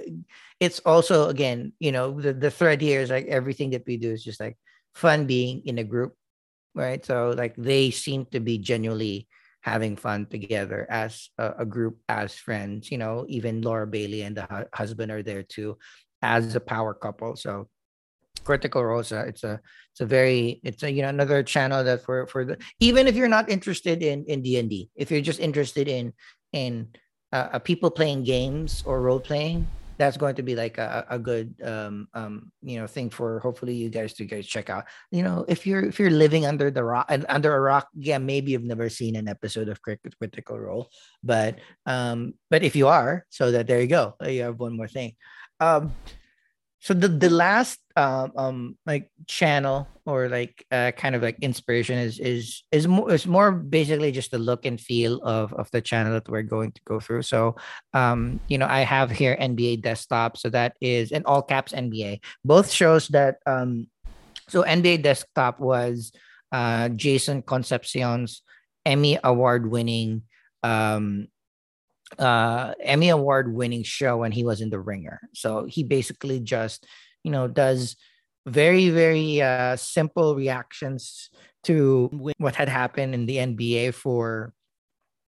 it's also again you know the, the thread here is like everything that we do is just like fun being in a group right so like they seem to be genuinely having fun together as a, a group, as friends. You know, even Laura Bailey and the hu- husband are there too, as a power couple. So Critical Rosa, it's a it's a very it's a you know another channel that for for the even if you're not interested in in D and D, if you're just interested in in uh, uh, people playing games or role playing, that's going to be like a, a good um um you know thing for hopefully you guys to guys check out. You know if you're if you're living under the rock and under a rock yeah maybe you've never seen an episode of critical role but um but if you are so that there you go. You have one more thing. Um so the the last um, um like channel or like uh, kind of like inspiration is is is more is more basically just the look and feel of of the channel that we're going to go through. So um you know i have here nba desktop. So that is in all caps nba both shows that um so nba desktop was uh jason concepcion's emmy award winning um uh Emmy award winning show and he was in the ringer. So he basically just, you know, does very very uh simple reactions to what had happened in the NBA for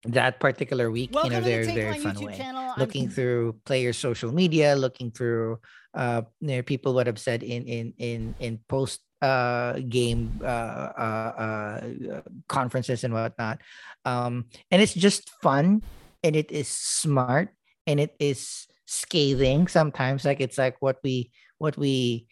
that particular week Welcome in a very very fun YouTube way. channel. I'm Looking through players' social media, looking through uh you know, people what have said in in in in post uh game uh, uh uh conferences and whatnot. Um and it's just fun and it is smart and it is scathing sometimes like it's like what we what we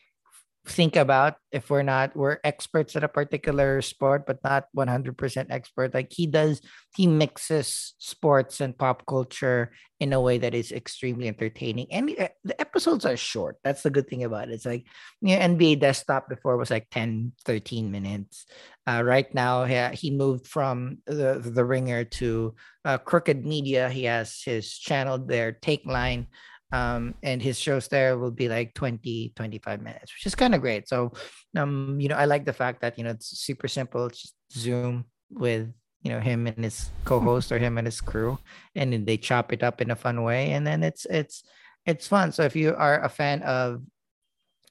think about if we're not we're experts at a particular sport but not 100% expert. Like he does he mixes sports and pop culture in a way that is extremely entertaining. And uh, the episodes are short. That's the good thing about it. It's like you know, nba desktop before was like 10 13 minutes. Uh, right now he, he moved from the the ringer to uh, crooked media. He has his channel there Takeline um, and his shows there will be like 20 25 minutes which is kind of great. So um you know i like the fact that you know it's super simple. It's just zoom with you know him and his co-host or him and his crew and they chop it up in a fun way and then it's it's it's fun. So if you are a fan of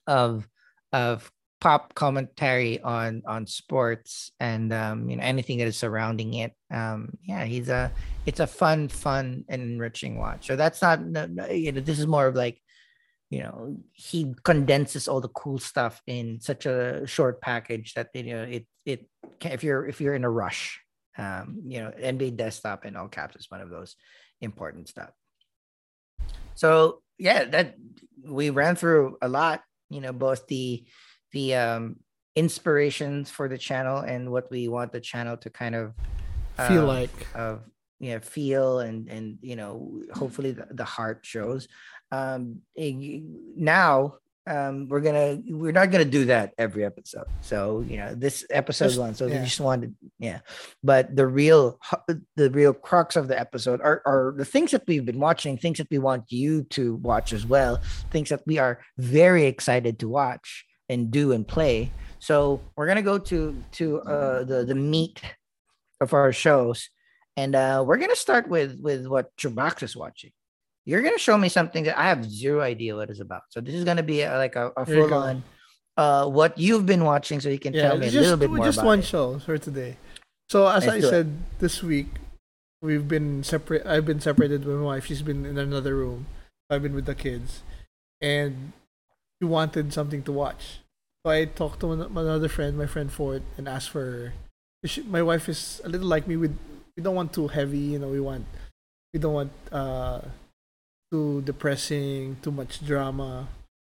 of of pop commentary on on sports and um you know anything that is surrounding it. Um yeah he's a it's a fun fun and enriching watch. So that's not no- no, you know this is more of like you know he condenses all the cool stuff in such a short package that you know it it if you're if you're in a rush um you know nba desktop and all caps is one of those important stuff. So yeah that we ran through a lot you know both the the um inspirations for the channel and what we want the channel to kind of Feel of- like. of you know feel and and you know hopefully the, the heart shows. Um now um we're gonna we're not gonna do that every episode. So you know this episode one so we just wanted yeah. But the real the real crux of the episode are, are the things that we've been watching things that we want you to watch as well things that we are very excited to watch and do and play so we're gonna go to to uh the the meat of our shows and uh we're gonna start with with what Chabax is watching you're gonna show me something that I have zero idea what it's about. So this is gonna be a, like a, a full on uh what you've been watching, so you can Yeah, tell me a it's little just, bit more just about one it. show for today. So as Let's I do it. said this week, we've been separate. I've been separated with my wife. She's been in another room. I've been with the kids, and she wanted something to watch. So I talked to an- another friend, my friend Ford, and asked for. She, my wife is a little like me. With we don't want too heavy. You know, we want we don't want uh too depressing, too much drama.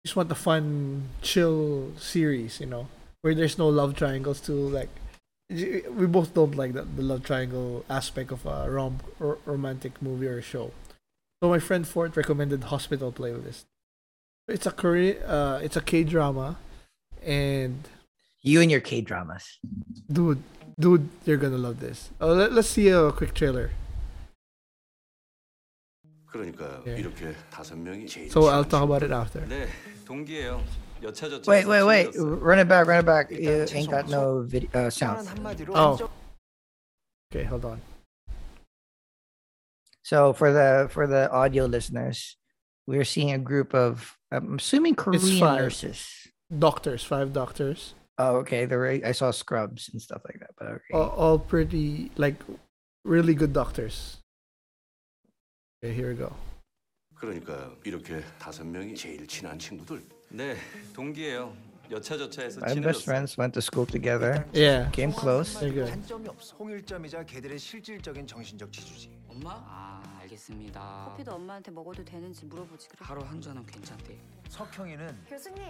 We just want a fun, chill series. You know, where there's no love triangles too. Like we both don't like the, the love triangle aspect of a rom romantic movie or show. So my friend Fort recommended Hospital Playlist. It's a Korean, uh, it's a K drama, and You and your K dramas. dude, dude, you're gonna love this. Oh, let, let's see a quick trailer. 그러니까 예. 이렇게 다섯 명이 제일 So I'll 친한 talk about it after. 네, 동기예요. 여차저차 Wait, wait, wait. 친해졌어요. Run it back, run it back. 일단 You 채소 ain't got 먹어. no video uh, 친한 sound. 한마디로 Oh. Okay, hold on. So for the for the audio listeners, we're seeing a group of I'm assuming Korean five. nurses. Doctors, five doctors, Oh, okay. The I saw scrubs and stuff like that, but okay. all, all pretty like really good doctors. Okay, here we go. 그러니까 이렇게 다섯 명이 제일 친한 친구들. 네, 동기예요. 여차저차해서 My best 친해졌어. friends went to school together, Yeah. came close. Very good. 단점이 없어. 홍일점이자 걔들의 실질적인 정신적 지주지. 엄마? 아 알겠습니다. 커피도 엄마한테 먹어도 되는지 물어보지 그래. 하루 한 잔은 괜찮대. 석형이는 교수님.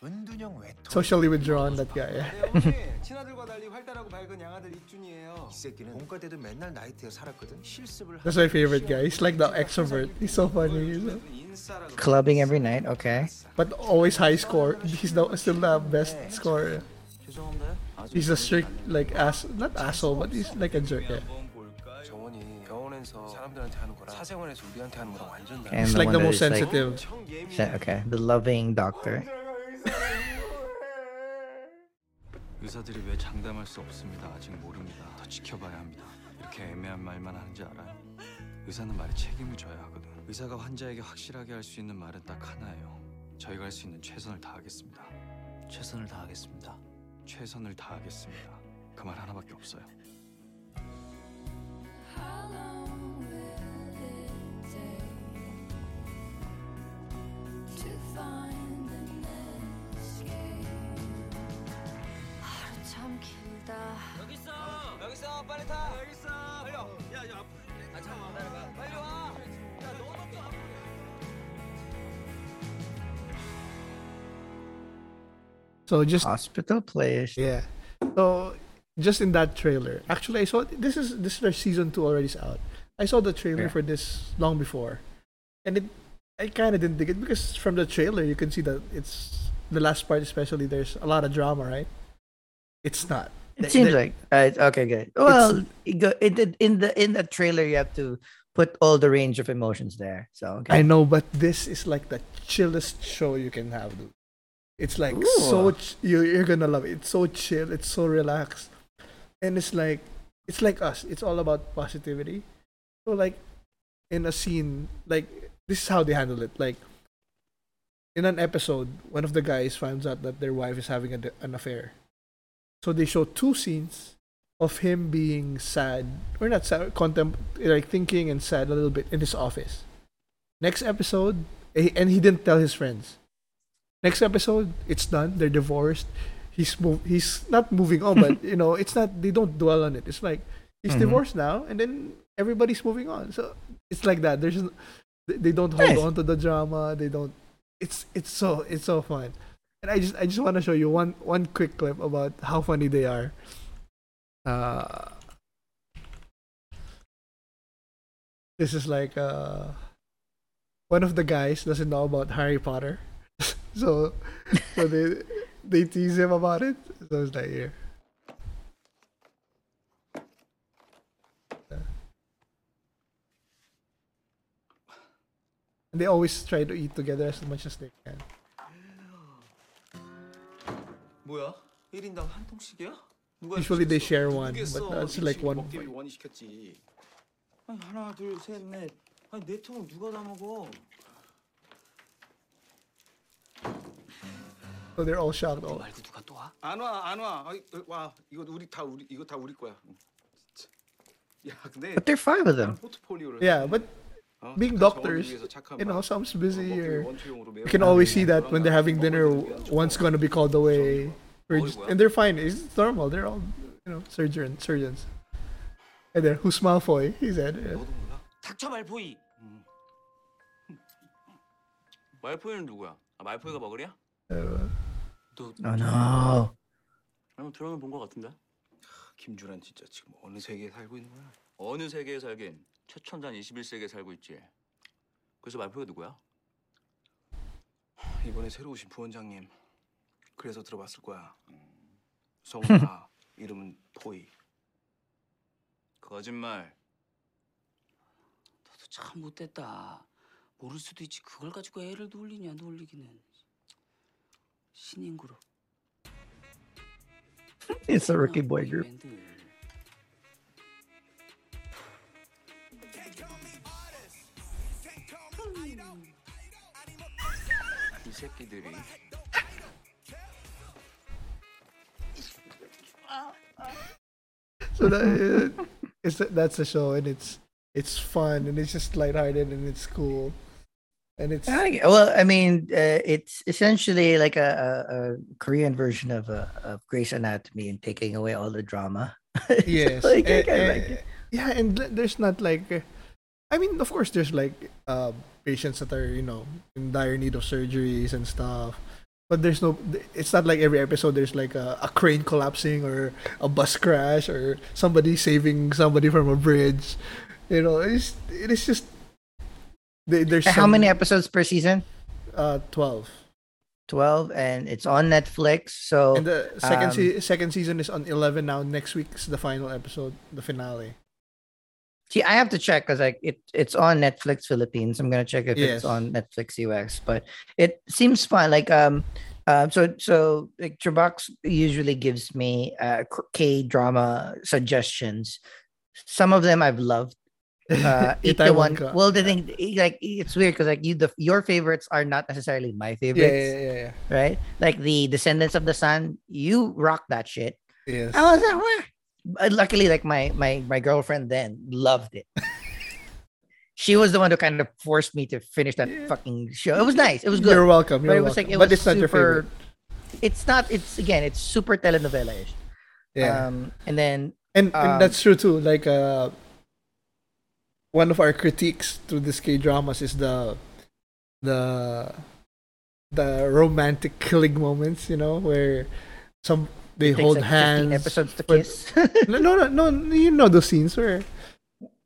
은둔형 외톨이. Socially withdrawn, that guy. Yeah. 네, 형님 친아들과 달리 활달하고 밝은 양아들 이준이에요. 이 새끼는 본과 때도 맨날 나이트에 살았거든. 실습을 That's my favorite guy. He's like the extrovert. He's so funny. He's a- 인싸라고. Clubbing every night. Okay. but always high score. He's the, still the best scorer. 죄송합니다. He's a strict like ass, not asshole, but he's like a jerk. Yeah. 사람들한테 하는 거랑 사생활에서 우리한테 하는 거랑 완전 달라. And the like one the that most is like, sensitive. se- okay, the loving doctor. 의사들이 왜 장담할 수 없습니다. 아직 모릅니다. 더 지켜봐야 합니다. 이렇게 애매한 말만 하는지 알아요? 의사는 말에 책임을 져야 하거든. 의사가 환자에게 확실하게 할 수 있는 말은 딱 하나예요. 저희가 할 수 있는 최선을 다하겠습니다. 최선을 다하겠습니다. 최선을 다하겠습니다. 그 말 하나밖에 없어요. 하루 참 길다. 여기 있어. 여기 있어. 빨리 타. 여기 있어. 빨리 와. 야, 야, 아, 빨리 와. 야, So just Hospital Playlist. Yeah. So just in that trailer, actually, I saw this is this is their season two already is out. I saw the trailer yeah. for this long before, and it I kind of didn't dig it because from the trailer you can see that it's the last part especially. There's a lot of drama, right? It's not. It seems like uh, okay, good. Well, it go- it, it- in the in the trailer you have to put all the range of emotions there. So okay. I know, but this is like the chillest show you can have, dude. It's like so Ooh. ch- you you're gonna love it. It's so chill. It's so relaxed, and it's like it's like us. It's all about positivity. So like in a scene, like this is how they handle it. Like in an episode, one of the guys finds out that their wife is having a, an affair. So they show two scenes of him being sad, or not sad, contem- like thinking and sad a little bit in his office. Next episode, and he didn't tell his friends. Next episode, it's done. They're divorced. He's move. He's not moving on, but [laughs] you know, it's not. They don't dwell on it. It's like he's Mhm. divorced now, and then everybody's moving on. So it's like that. There's, they don't hold Nice. on to the drama. They don't. It's it's so it's so fun, and I just I just want to show you one one quick clip about how funny they are. Uh, this is like uh, one of the guys doesn't know about Harry Potter, [laughs] so so they they tease him about it. So it's like here. And they always try to eat together as much as they can. 뭐야? 1인당 한 통씩이야? 누가 Usually they 시켰어? share one, 모르겠어. but that's 네 like 친구 one. 먹기 위해 원이 시켰지. 아니 하나 둘 셋 넷. 아니 네 통을 누가 다 먹어? So they're all shocked. 너 Oh, 말고 누가 또 와? 안 와, 안 와. 아이, 어, 와, 이거 우리 다 우리 이거 다 우리 거야. 응, 진짜. 야, 근데 But there are five of them. 포트폴리오를 yeah, but 어? being 착한 doctors, 정원을 위해서 착한 you know, 마음. some's 어, busy 먹기를 or 원초용으로 매우 you can always see that when they're having dinner, one's gonna be called away, or just, and they're fine. It's normal. They're all, you know, surgeon surgeons. And then who's Malfoy? He said, yeah. 너도 몰라? 닥쳐 말포이. 말포이는 누구야? 아, 말포이가 먹으랴? uh, 너 Oh no. 한번 들어는 본 것 같은데. 김주란 진짜 지금 어느 세계에 살고 있는 거야? 어느 세계에 살긴 최첨단 21세기에 살고 있지. 그래서 말포이가 누구야? 이번에 새로 오신 부원장님. 그래서 들어봤을 거야. 나, [laughs] 이름은 포이. 거짓말. 너도 참 못됐다. 모를 수도 있지. 그걸 가지고 애를 놀리냐 놀리기는. 신인 그룹. It's a rookie boy group. 밴드. 새끼들이 so that, uh, it's that's the show, and it's it's fun, and it's just lighthearted, and it's cool, and it's I get- well, I mean, uh, it's essentially like a, a, a Korean version of uh, of Grey's Anatomy and taking away all the drama. [laughs] So, yes, like, I eh, kinda eh, like it. yeah, and th- there's not like, uh, I mean, of course, there's like uh, patients that are you know in dire need of surgeries and stuff. But there's no. It's not like every episode there's like a, a crane collapsing or a bus crash or somebody saving somebody from a bridge. You know, it's it is just. They, there's How some- many episodes per season? Uh, twelve. Twelve, and it's on Netflix. So And the second um, se- second season is on eleven now. Next week's the final episode, the finale. See, I have to check because like it it's on Netflix Philippines. I'm gonna check if Yes. it's on Netflix US, but it seems fun. Like um, um, so so like Chabax usually gives me uh K drama suggestions. Some of them I've loved. [laughs] Uh, Itaewon Itaewon. ka. Well, the thing like it's weird because like you the your favorites are not necessarily my yeah, favorites, yeah, yeah, yeah. right? Like the Descendants of the Sun. You rock that shit. Yes. I was like, "Where?" But luckily, like my my my girlfriend then loved it. she was the one who kind of forced me to finish that Yeah. fucking show. It was nice. It was good. You're welcome. but You're it was welcome. like it but was it's not your super. favorite. It's not. It's again. It's super telenovela-ish. Yeah. Um, and then and, um, and that's true too. Like uh, one of our critiques to this K dramas is the the the romantic killing moments. You know, where some they it hold like hands. episodes to kiss. [laughs] no, no, no, no. You know those scenes where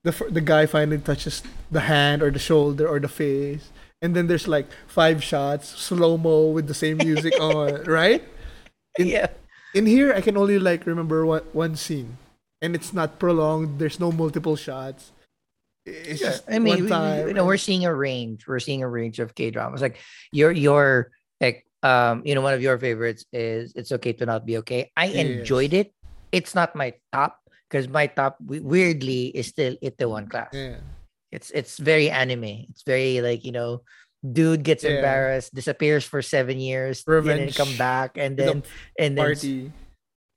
the the guy finally touches the hand or the shoulder or the face, and then there's like five shots slow mo with the same music [laughs] on, right? In, yeah. in here, I can only like remember one one scene, and it's not prolonged. There's no multiple shots. It's Yeah, just I mean, one time. you know, we're seeing a range. We're seeing a range of K dramas. Like your your like um, you know, one of your favorites is "It's Okay to Not Be Okay." I enjoyed it. It's not my top because my top weirdly is still Itaewon Class. yeah. It's it's very anime. It's very like you know, dude gets Yeah. embarrassed, disappears for seven years, and then Revenge come back, and then and then Party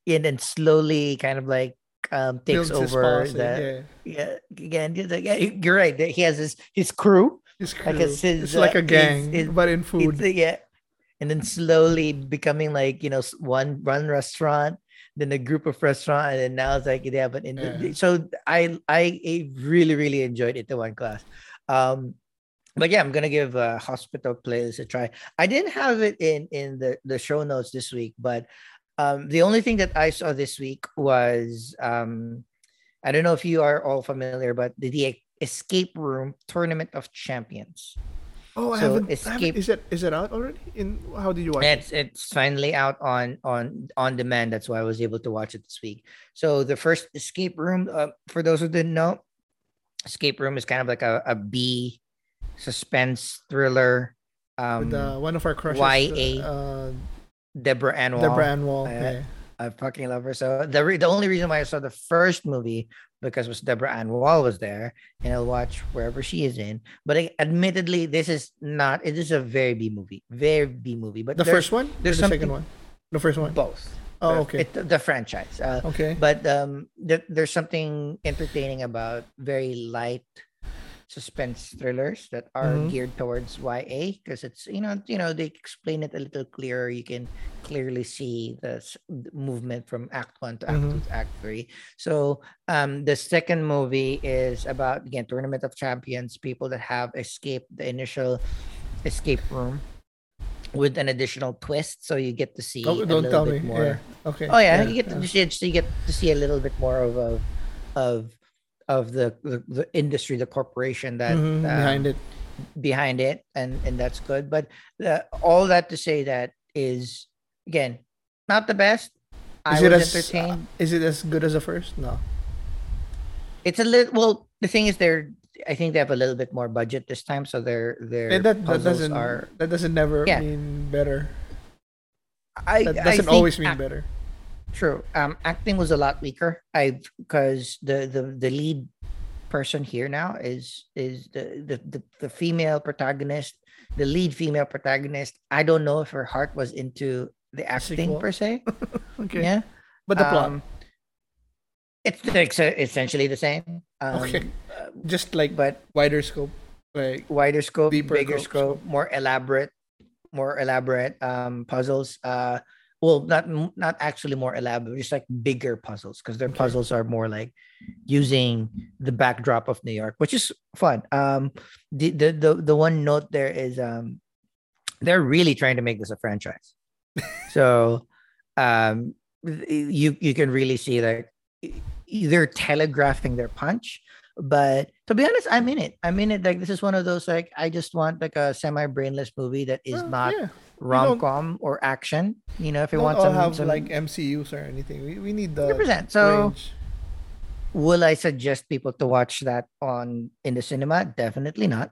and then slowly kind of like um takes builds over the yeah. yeah again you're like, yeah, you're right he has his his crew His I guess crew. his, it's like uh, a gang, his- his- but in food. uh, yeah and then slowly becoming like you know one one restaurant then a group of restaurant and then now it's like yeah but in the- Yeah. so I, I really really enjoyed it the one class. Um but yeah i'm gonna give uh, hospital playlist a try. I didn't have it in in the the show notes this week but um the only thing that i saw this week was um i don't know if you are all familiar but the, the escape room tournament of champions oh, I so haven't, I haven't. Is it is it out already? In how did you watch it? it's it's finally out on on on demand that's why i was able to watch it this week so the first escape room uh, for those who didn't know escape room is kind of like a, a b suspense thriller um With uh, one of our crushes, YA. uh, deborah ann woll Deborah Ann Woll. Uh, yeah. I fucking love her. So the re- the only reason why I saw the first movie because was Deborah Ann Woll was there, and I'll watch wherever she is in. But I, admittedly, this is not. It is a very B movie, very B movie. But The first one, there's the second one, the first one. both. Oh, okay, it- the franchise. Uh, okay. but um, th- there's something entertaining about very light suspense thrillers that are Mhm. geared towards YA because it's you know you know they explain it a little clearer. You can clearly see the s- movement from Act One to Act Two Mhm. to Act Three. So um, the second movie is about again Tournament of Champions, people that have escaped the initial escape room with an additional twist, so you get to see Oh, a don't little tell bit me. more. Yeah. Okay. Oh yeah, you get to see so you get to see a little bit more of of of, of the, the the industry, the corporation that Mhm, behind um, it. behind it, and and that's good. But uh, all that to say that is again not the best. I Is it was as uh, entertained. is it as good as the first? No. It's a little well. The thing is, they're I think they have a little bit more budget this time, so their their And that, doesn't are. that doesn't never Yeah. mean better. I That doesn't think always mean act- better. True. Um, acting was a lot weaker. I because the the the lead person here now is is the the the, the female protagonist, the lead female protagonist. I don't know if her heart was into the acting Sequel. per se. [laughs] Okay. Yeah. But the plot. Um, It's ex- essentially the same. Um, Okay. Just like but wider scope, like wider scope, bigger scope, scope, more elaborate, more elaborate um puzzles. Uh, well, not not actually more elaborate, just like bigger puzzles because their Okay. puzzles are more like using the backdrop of New York, which is fun. Um, the the the, the one note there is um, they're really trying to make this a franchise. [laughs] so, um, you you can really see that they're telegraphing their punch but to be honest i'm in it i'm in it like this is one of those like i just want like a semi-brainless movie that is uh, not yeah. Rom-com or action you know if you want some, have some like MCUs or anything. We, we need the 100%. so range. will i suggest people to watch that on in the cinema definitely not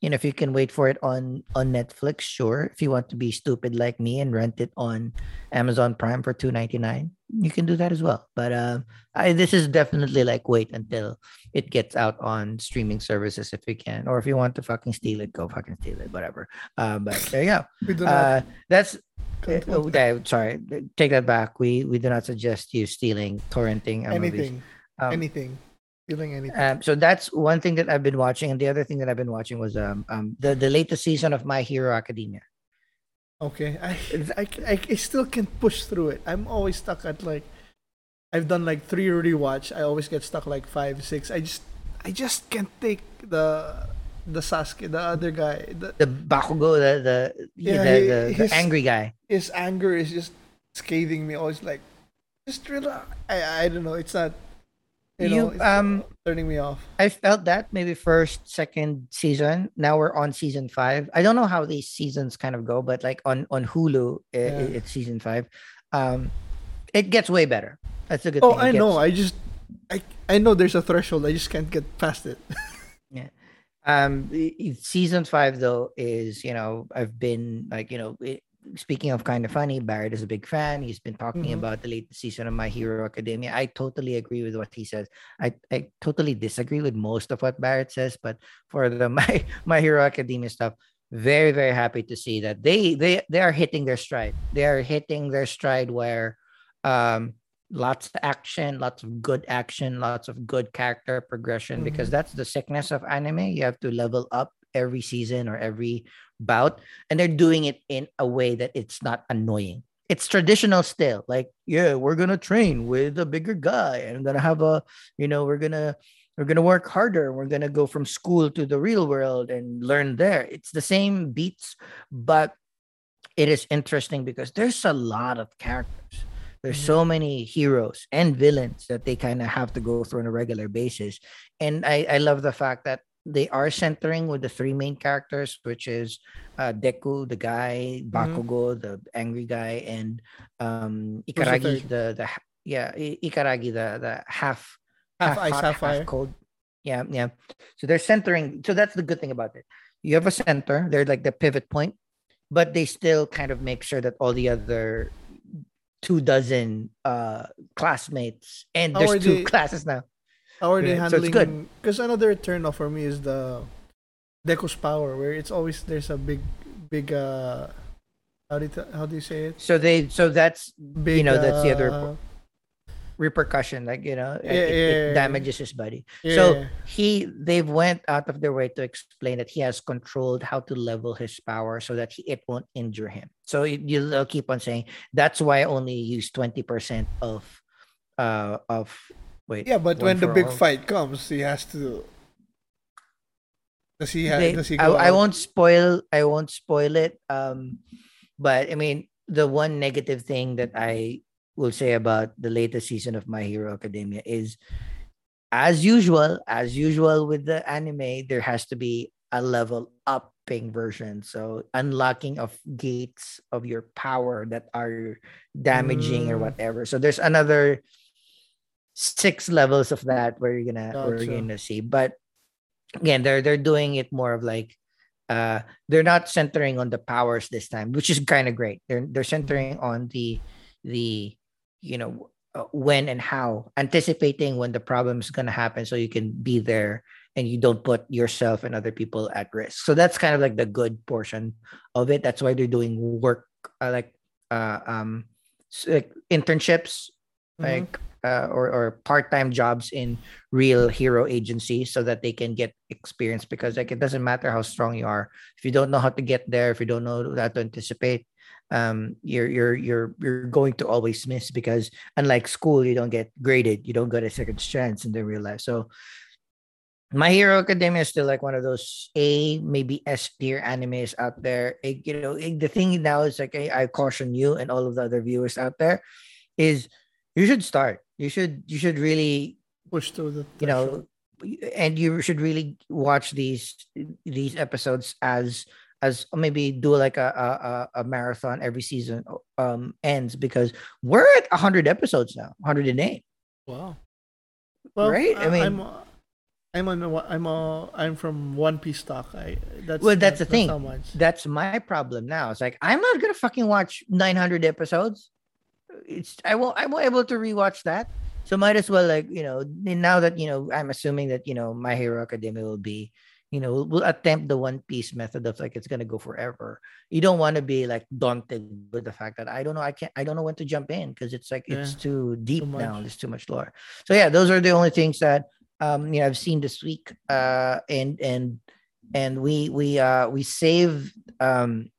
you know if you can wait for it on on netflix sure if you want to be stupid like me and rent it on amazon prime for 2.99 you can do that as well. But um I, this is definitely like wait until it gets out on streaming services if you can or if you want to fucking steal it go fucking steal it whatever. Uh, but there you go. We do not uh that's uh, control oh, sorry. Take that back. We we do not suggest you stealing torrenting anything, Um, anything, feeling anything. um, so that's one thing that I've been watching, and the other thing that I've been watching was um, um the the latest season of My Hero Academia. Okay, I, I, I, I still can't push through it. I'm always stuck at like, I've done like three rewatch. I always get stuck like five, six. I just, I just can't take the, the Sasuke, the other guy. The, The Bakugo, the the Yeah, the, the, the his- angry guy. his anger is just scathing me. Always like, just relax. I, I don't know. It's not, you, You, um, turning me off. I felt that maybe first, second season. Now we're on season five. I don't know how these seasons kind of go, but like on on Hulu, i- i- Yeah. it's season five. Um, it gets way better. That's a good Oh, thing. It I know. I just, I, I know there's a threshold. I just can't get past it. [laughs] Yeah. Um season five though is you know i've been like you know it, speaking of kind of funny barrett is a big fan. He's been talking Mhm. about the latest season of my hero academia. I totally agree with what he says. I i totally disagree with most of what barrett says but for the [laughs] my my hero academia stuff very very happy to see that they they they are hitting their stride. They are hitting their stride where um lots of action lots of good action lots of good character progression because that's the sickness of anime. You have to level up every season or every bout and they're doing it in a way that it's not annoying. It's traditional still like yeah we're gonna train with a bigger guy and i'm gonna have a you know we're gonna we're gonna work harder. We're gonna go from school to the real world and learn there. It's the same beats but it is interesting because there's a lot of characters. There's mm-hmm. so many heroes and villains that they kind of have to go through on a regular basis. And I, I love the fact that they are centering with the three main characters which is uh, deku the guy bakugo the angry guy and um ikaragi the the, yeah ikaragi the the half Half ice, hot, half fire. cold. Yeah yeah. So they're centering so that's the good thing about it. You have a center they're like the pivot point but they still kind of make sure that all the other two dozen uh classmates and there's are two they- [laughs] classes now How are they Yeah, so it's good. handling? Because another turn off for me is the Deku's power, where it's always there's a big, big. uh How do you, how do you say it? so they so that's Big. know, that's the other uh, repercussion like you know Yeah, it, it yeah, yeah. damages his body so he they've went out of their way to explain that he has controlled how to level his power so that he, it won't injure him so it, you, they'll keep on saying that's why i only use 20% of uh of wait yeah, but when the big all. fight comes, he has to. Does he? Ha- they- does he I, go I out? won't spoil I won't spoil it. Um, but I mean the one negative thing that I will say about the latest season of My Hero Academia is, as usual, as usual with the anime, there has to be a level upping version. So unlocking of gates of your power that are damaging or Mm. whatever. So there's another six levels of that where you're gonna where you're gonna see. But again, they're they're doing it more of like uh they're not centering on the powers this time, which is kind of great. They're they're centering on the the you know uh, when and how anticipating when the problem is going to happen so you can be there and you don't put yourself and other people at risk so that's kind of like the good portion of it that's why they're doing work uh, like uh um like internships Mhm. like uh, or, or part-time jobs in real hero agencies so that they can get experience because like it doesn't matter how strong you are if you don't know how to get there if you don't know how to anticipate um you're you're you're you're going to always miss because unlike school you don't get graded you don't get a second chance in the real life so my Hero Academia is still like one of those A, maybe S tier animes out there. It, you know, it- the thing now is like I, I caution you and all of the other viewers out there is you should start. You should you should really Push through the. you know and you should really watch these these episodes as as maybe do like a a, a- marathon every season um ends because we're at 100 episodes now 108 Wow. Right? I I mean- I'm, uh, I'm on. I'm a, I'm from One Piece stock. I that's well that's the thing that's my problem now it's like i'm not gonna fucking watch 900 episodes it's i won't i won't able to rewatch that. So might as well like you know now that you know i'm assuming that you know my hero academia will be you know will, will attempt the one piece method of like it's gonna go forever. You don't want to be like daunted with the fact that i don't know i can't i don't know when to jump in because it's like it's too deep too now there's too much lore. So yeah those are the only things that um you know i've seen this week uh and and and we we uh we save um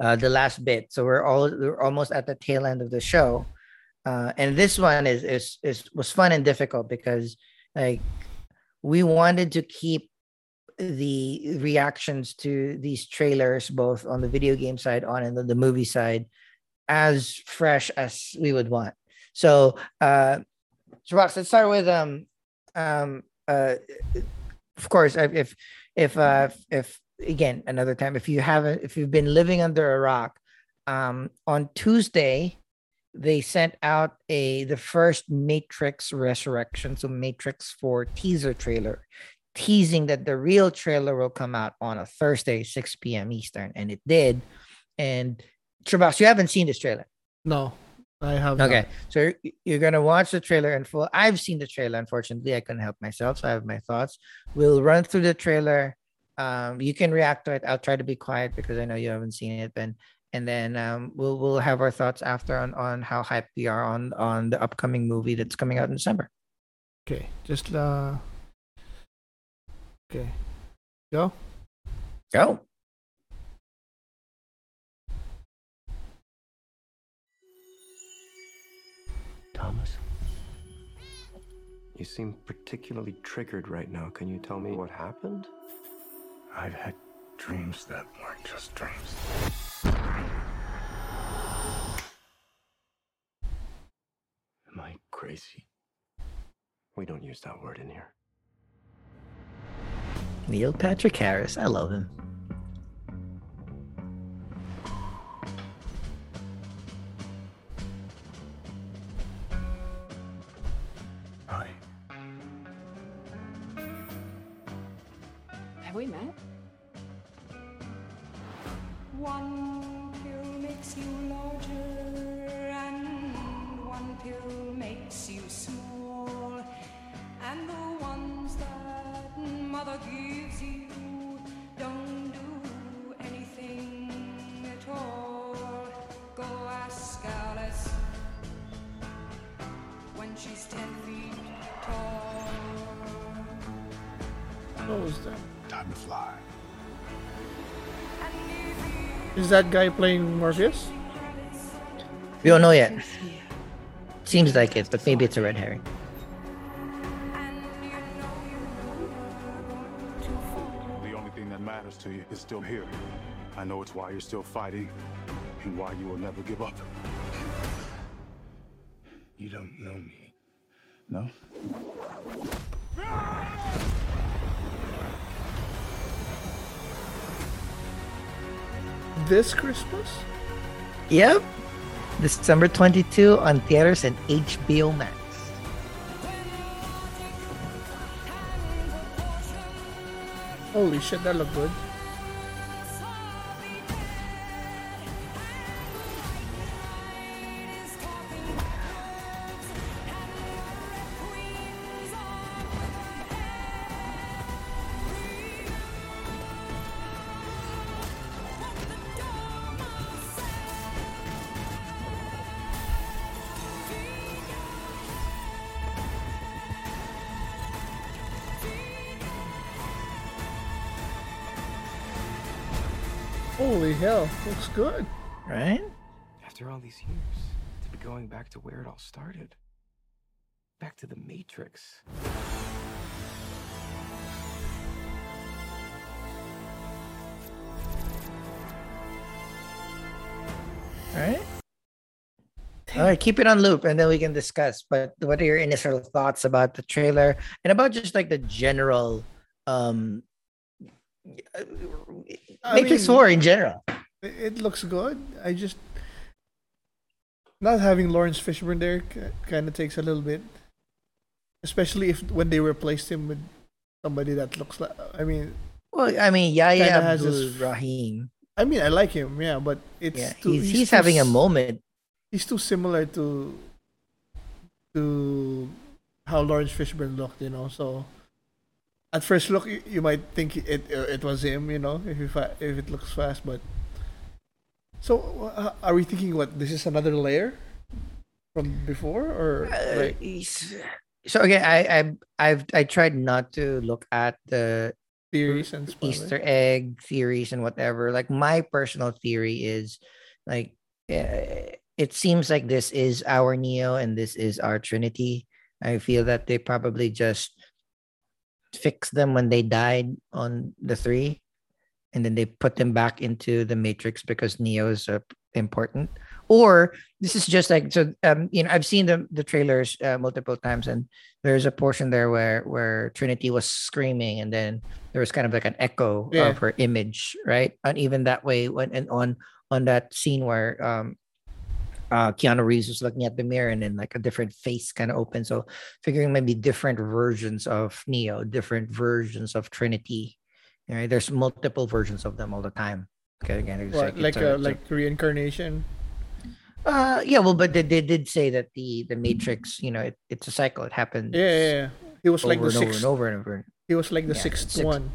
uh the last bit. So we're all we're almost at the tail end of the show. Uh and this one is is is was fun and difficult because like we wanted to keep the reactions to these trailers both on the video game side on and on the movie side as fresh as we would want. So uh Rox, let's start with um um uh of course if if uh if again another time if you haven't if you've been living under a rock um on tuesday they sent out a the first matrix resurrection so matrix 4 teaser trailer teasing that the real trailer will come out on a thursday 6 p.m eastern and it did and Trebas, you haven't seen this trailer No, I have. not. Okay, so you're, you're gonna watch the trailer in full. I've seen the trailer. Unfortunately, I couldn't help myself, so I have my thoughts. We'll run through the trailer. Um, you can react to it. I'll try to be quiet because I know you haven't seen it, Ben. And then um, we'll we'll have our thoughts after on on how hyped we are on on the upcoming movie that's coming out in December. Okay, just uh. Okay, go. Go. Thomas? You seem particularly triggered right now. Can you tell me what happened? I've had dreams that weren't just dreams. Am I crazy? We don't use that word in here. Neil Patrick Harris. I love him. That guy playing Morpheus? We don't know yet. Seems like it, but maybe it's a red herring. The only thing that matters to you is still here. I know it's why you're still fighting and why you will never give up. This Christmas? Yep. December 22 on theaters and HBO Max. Holy shit, that looked good. Good. Right? After all these years, to be going back to where it all started. Back to the Matrix. All right. All right, keep it on loop and then we can discuss. But what are your initial thoughts about the trailer and about just like the general um I Matrix mean- 4 in general? It, looks good. I just not having Laurence Fishburne there kind of takes a little bit, especially if when they replaced him with somebody that looks like. I mean, Well, I mean, Yahya Abdul Rahim. I mean, I like him, yeah, but it's Yeah, too, he's, he's too having a moment. He's too similar to to how Laurence Fishburne looked, you know. So at first look, you, you might think it it was him, you know, if you fa- if it looks fast, but. So uh, are we thinking what this is another layer from before or Uh, like so again, I I I've I tried not to look at the theories and spoilers? Easter egg theories and whatever. Like my personal theory is like uh, it seems like this is our Neo and this is our Trinity. I feel that they probably just fixed them when they died on the three, and then they put them back into the Matrix because Neo is uh, important. Or this is just like so. Um, you know, I've seen the the trailers uh, multiple times, and there's a portion there where where Trinity was screaming, and then there was kind of like an echo Yeah. of her image, right? And even that way, when and on on that scene where um uh Keanu Reeves was looking at the mirror and then like a different face kind of opened. So figuring maybe different versions of Neo, different versions of Trinity. Right? There's multiple versions of them all the time. Okay, again, like it's a, it's like reincarnation? uh yeah, well, but they, they did say that the the Matrix, you know, it, it's a cycle. It happens Yeah, yeah, yeah. He was like the and over sixth. and over and over. He was like the Yeah, sixth sixth. one.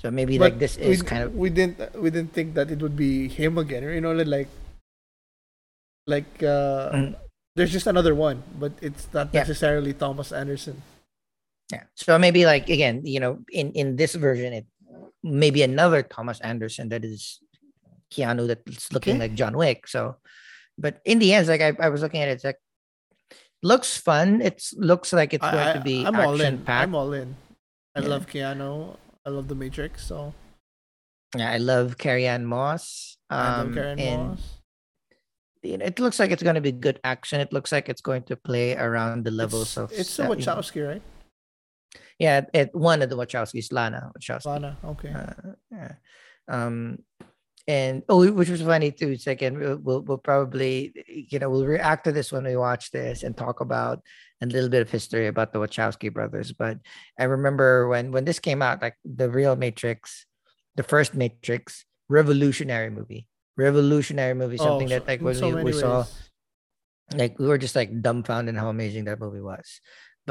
So maybe But like this we, is kind of we didn't we didn't think that it would be him again you know like like uh Mm. there's just another one but it's not Yeah. necessarily thomas anderson Yeah. So maybe like again, you know, in in this version, it maybe another Thomas Anderson that is Keanu that's looking Okay. like John Wick. So, but in the end, like I, I was looking at it, it's like looks fun. It looks like it's going I, to be am all action in packed. i'm all in i Yeah. love keanu i love the matrix so Yeah, I love Carrie Ann Moss. I Um, and Moss. you know, it looks like it's going to be good action. It looks like it's going to play around the levels it's, of it's uh, a you know- wachowski right Yeah, it one of the Wachowskis, Lana Wachowski. Lana, okay Uh, yeah. Um, and oh, which was funny too. Second, we'll, we'll we'll probably you know we'll react to this when we watch this and talk about a little bit of history about the Wachowski brothers. But I remember when when this came out, like the real Matrix, the first Matrix, revolutionary movie, revolutionary movie, Oh, something that like when so we, we saw like we were just like dumbfounded how amazing that movie was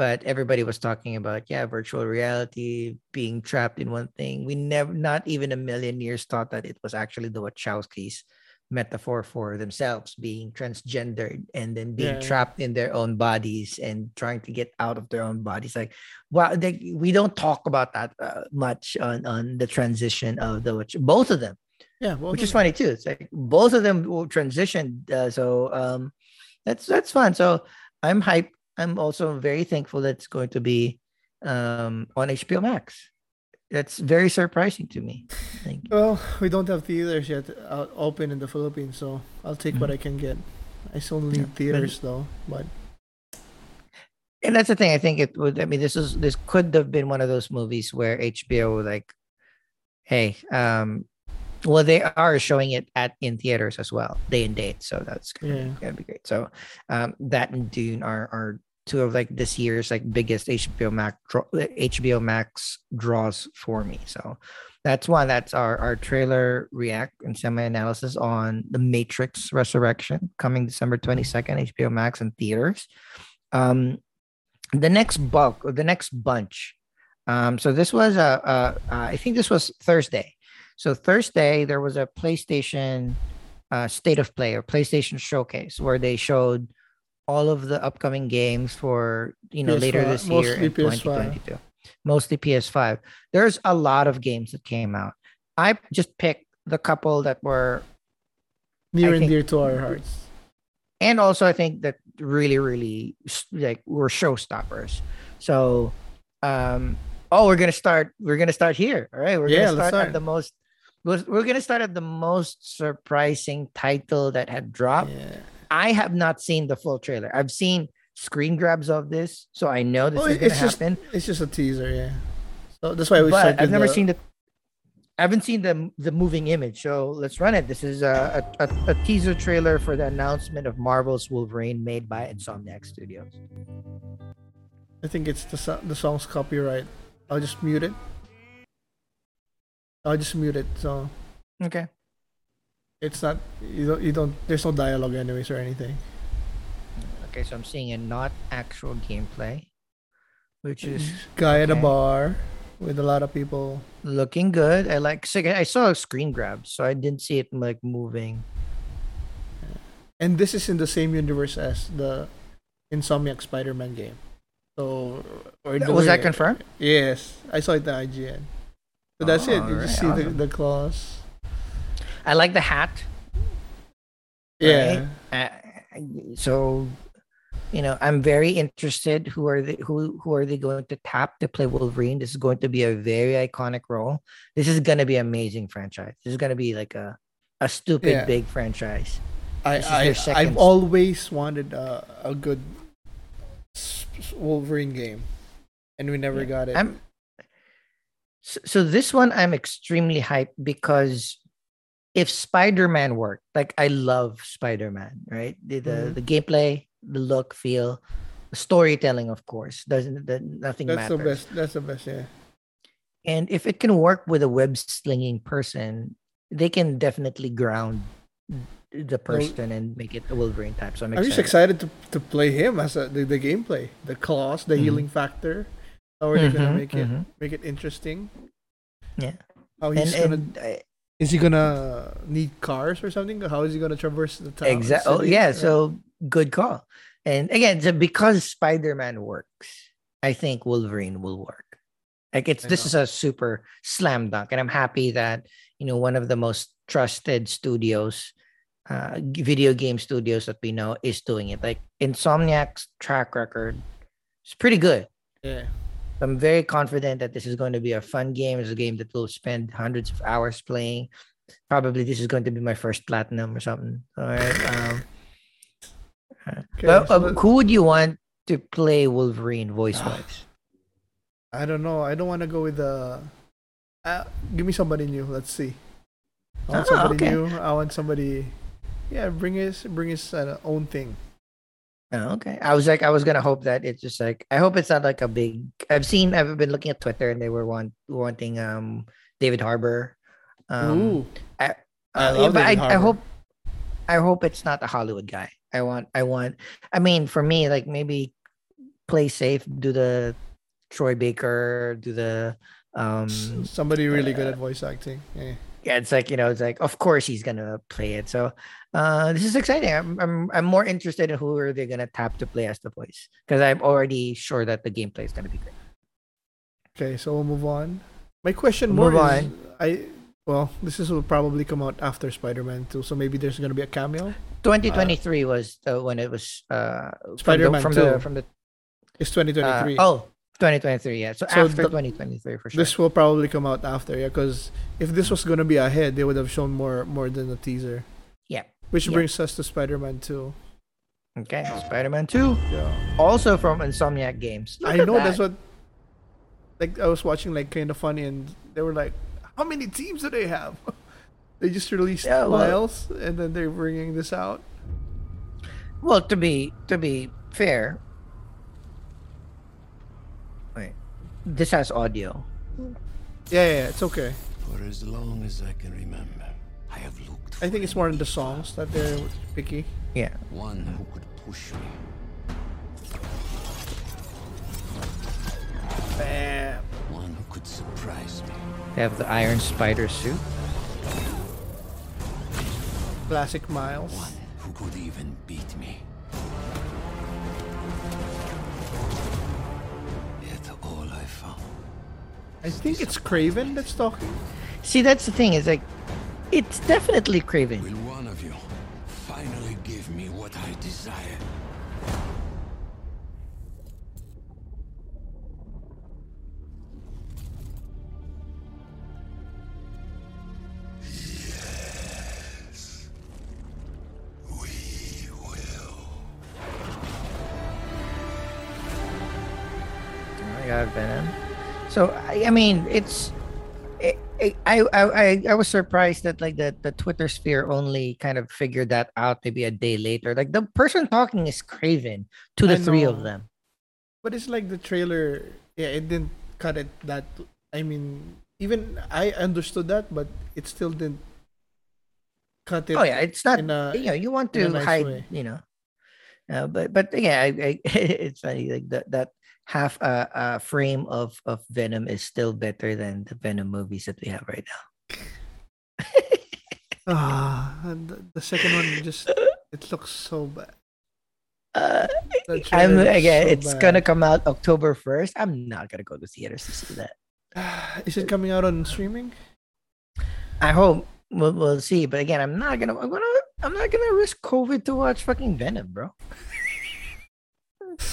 but everybody was talking about yeah virtual reality being trapped in one thing we never not even a million years thought that it was actually the wachowskis metaphor for themselves being transgendered and then being Yeah. trapped in their own bodies and trying to get out of their own bodies like wow they, we don't talk about that uh, much on on the transition of the both of them yeah both which is funny too. It's like both of them will transition. Uh, so um, that's that's fun. So I'm hyped. I'm also very thankful that it's going to be um, on HBO Max. That's very surprising to me. Like, well we don't have theaters yet uh, open in the philippines so i'll take what i can get i still need Mm-hmm. Yeah, but- theaters though but and that's the thing. I think it would. I mean, this is this could have been one of those movies where HBO like, hey, um, well, they are showing it at in theaters as well, day and date. So that's gonna, Yeah. gonna be great. So, um, that and Dune are are two of like this year's like biggest HBO Max HBO Max draws for me. So that's one. That's our our trailer react and semi analysis on the Matrix Resurrection coming December twenty second, HBO Max and theaters. Um, the next bulk or the next bunch. Um, so this was a, a uh, I think this was Thursday. So Thursday there was a PlayStation uh, state of play or PlayStation showcase where they showed all of the upcoming games for you know later PS5 this year mostly in PS5. 2022. Mostly PS5. There's a lot of games that came out. I just picked the couple that were Near I and think- dear to our hearts. and also I think that really, really like were showstoppers. So, um, oh, we're gonna start. We're gonna start here. All right, we're Yeah, gonna start, start. at the most. We're, we're gonna start at the most surprising title that had dropped. I have not seen the full trailer. I've seen screen grabs of this, so I know this Oh, is it's just happen. it's just a teaser, yeah. So that's why we but. I've never the- seen the. I haven't seen the the moving image, so let's run it. This is a, a, a, a teaser trailer for the announcement of Marvel's Wolverine, made by Insomniac Studios. I think it's the the song's copyright. I'll just mute it. I'll just mute it. So Okay. It's not you don't you don't. There's no dialogue anyways or anything. Okay, so I'm seeing a not actual gameplay, which is Guy at a bar with a lot of people. looking good. I like. So I saw a screen grab, so I didn't see it like moving. And this is in the same universe as the Insomniac Spider-Man game. So or was that confirmed? Yes, I saw it in IGN. So that's it. You just see the, awesome. the claws. I like the hat. Yeah. right? Uh, so, you know, I'm very interested. Who are they? Who who are they going to tap to play Wolverine? This is going to be a very iconic role. This is going to be amazing franchise. This is going to be like a a stupid Yeah. big franchise. I, This is their I I've always wanted a, a good Wolverine game, and we never got it. I'm so, so this one I'm extremely hyped because if Spider-Man worked, like I love Spider-Man, right? The the, Mhm. the gameplay, the look, feel, the storytelling, of course, doesn't that nothing That's matters. the best. That's the best. Yeah. And if it can work with a web slinging person, they can definitely ground the person and make it a Wolverine type. So I'm I'm excited. just excited to, to play him as a, the, the gameplay, the claws, the Mhm. healing factor. How are they gonna Mhm, make it mhm. make it interesting? Yeah. How he's And- gonna and, uh, is he gonna need cars or something? How is he gonna traverse the town? Exactly. Oh, yeah. So good call. And again, so because Spider-Man works, I think Wolverine will work. Like it's I this know. is a super slam dunk, and I'm happy that you know one of the most trusted studios, uh, video game studios that we know is doing it. Like Insomniac's track record is pretty good. yeah. I'm very confident that this is going to be a fun game. It's a game that we'll spend hundreds of hours playing. Probably this is going to be my first platinum or something. All right. Um, uh, Okay, well, so uh, who would you want to play Wolverine voice wise? I don't know. I don't want to go with the. Uh, give me somebody new. Let's see. I want Ah, somebody okay. new. I want somebody. Yeah, bring his bring his uh, own thing. Oh, okay. I was like, I was gonna hope that it's just like I hope it's not like a big. I've seen. I've been looking at Twitter and they were want wanting um David Harbour. Um, Ooh, I, I uh, love but I, David I Harbour. hope I hope it's not a Hollywood guy. I want I want I mean for me like maybe play safe, do the Troy Baker, do the um somebody really good at voice acting. Yeah. Yeah, it's like you know, it's like of course he's gonna play it. So uh this is exciting. I'm I'm I'm more interested in who are they gonna tap to play as the voice because I'm already sure that the gameplay is gonna be great. Okay, so we'll move on. My question Move more is, on. I well, this is will probably come out after Spider-Man 2, so maybe there's gonna be a cameo. 2023 was uh, when it was uh from the- Spider-Man from 2. the from the It's uh, 2023. oh 2023 yeah so, So after the- 2023 for sure This will probably come out after, yeah, because if this was gonna be ahead, they would have shown more more than a teaser. Yeah. Which Yeah. brings us to Spider-Man 2. Okay, Spider-Man 2, Yeah. also from Insomniac Games. Look I know that. that's what. Like I was watching, like kind of funny, and they were like, "How many teams do they have?" [laughs] they just released Yeah, well- Miles, and then they're bringing this out. Well, to be to be fair, wait, this has audio. Yeah, yeah, yeah, it's okay. For as long as I can remember, I have looked I think it's more in the songs that they're picky. Yeah. one who could push me. Bam. One who could surprise me. They have the Iron Spider suit. Classic Miles. One who could even I think it's Kraven that's talking. See, that's the thing is like it's definitely Kraven. So I, mean, it's. I, I, I I I was surprised that like the, the Twitter sphere only kind of figured that out maybe a day later. Like the person talking is Kraven to the three of them. But it's like the trailer. Yeah, it didn't cut it that. I mean, even I understood that, but it still didn't cut it. Oh yeah, it's not. a- you know, you want to nice hide. way. You know, uh, but but yeah, I, I, [laughs] it's funny like that that half a, uh frame of of Venom is still better than the Venom movies that we have right now. [laughs] Ah, and the, the second one just [laughs] it looks so bad. Uh, I'm again. so it's bad. gonna come out October first. I'm not gonna go to theaters to see that. [sighs] Is it coming out on streaming? I hope we'll, we'll see. But again, I'm not gonna. I'm gonna. I'm not gonna risk COVID to watch fucking Venom, bro. [laughs]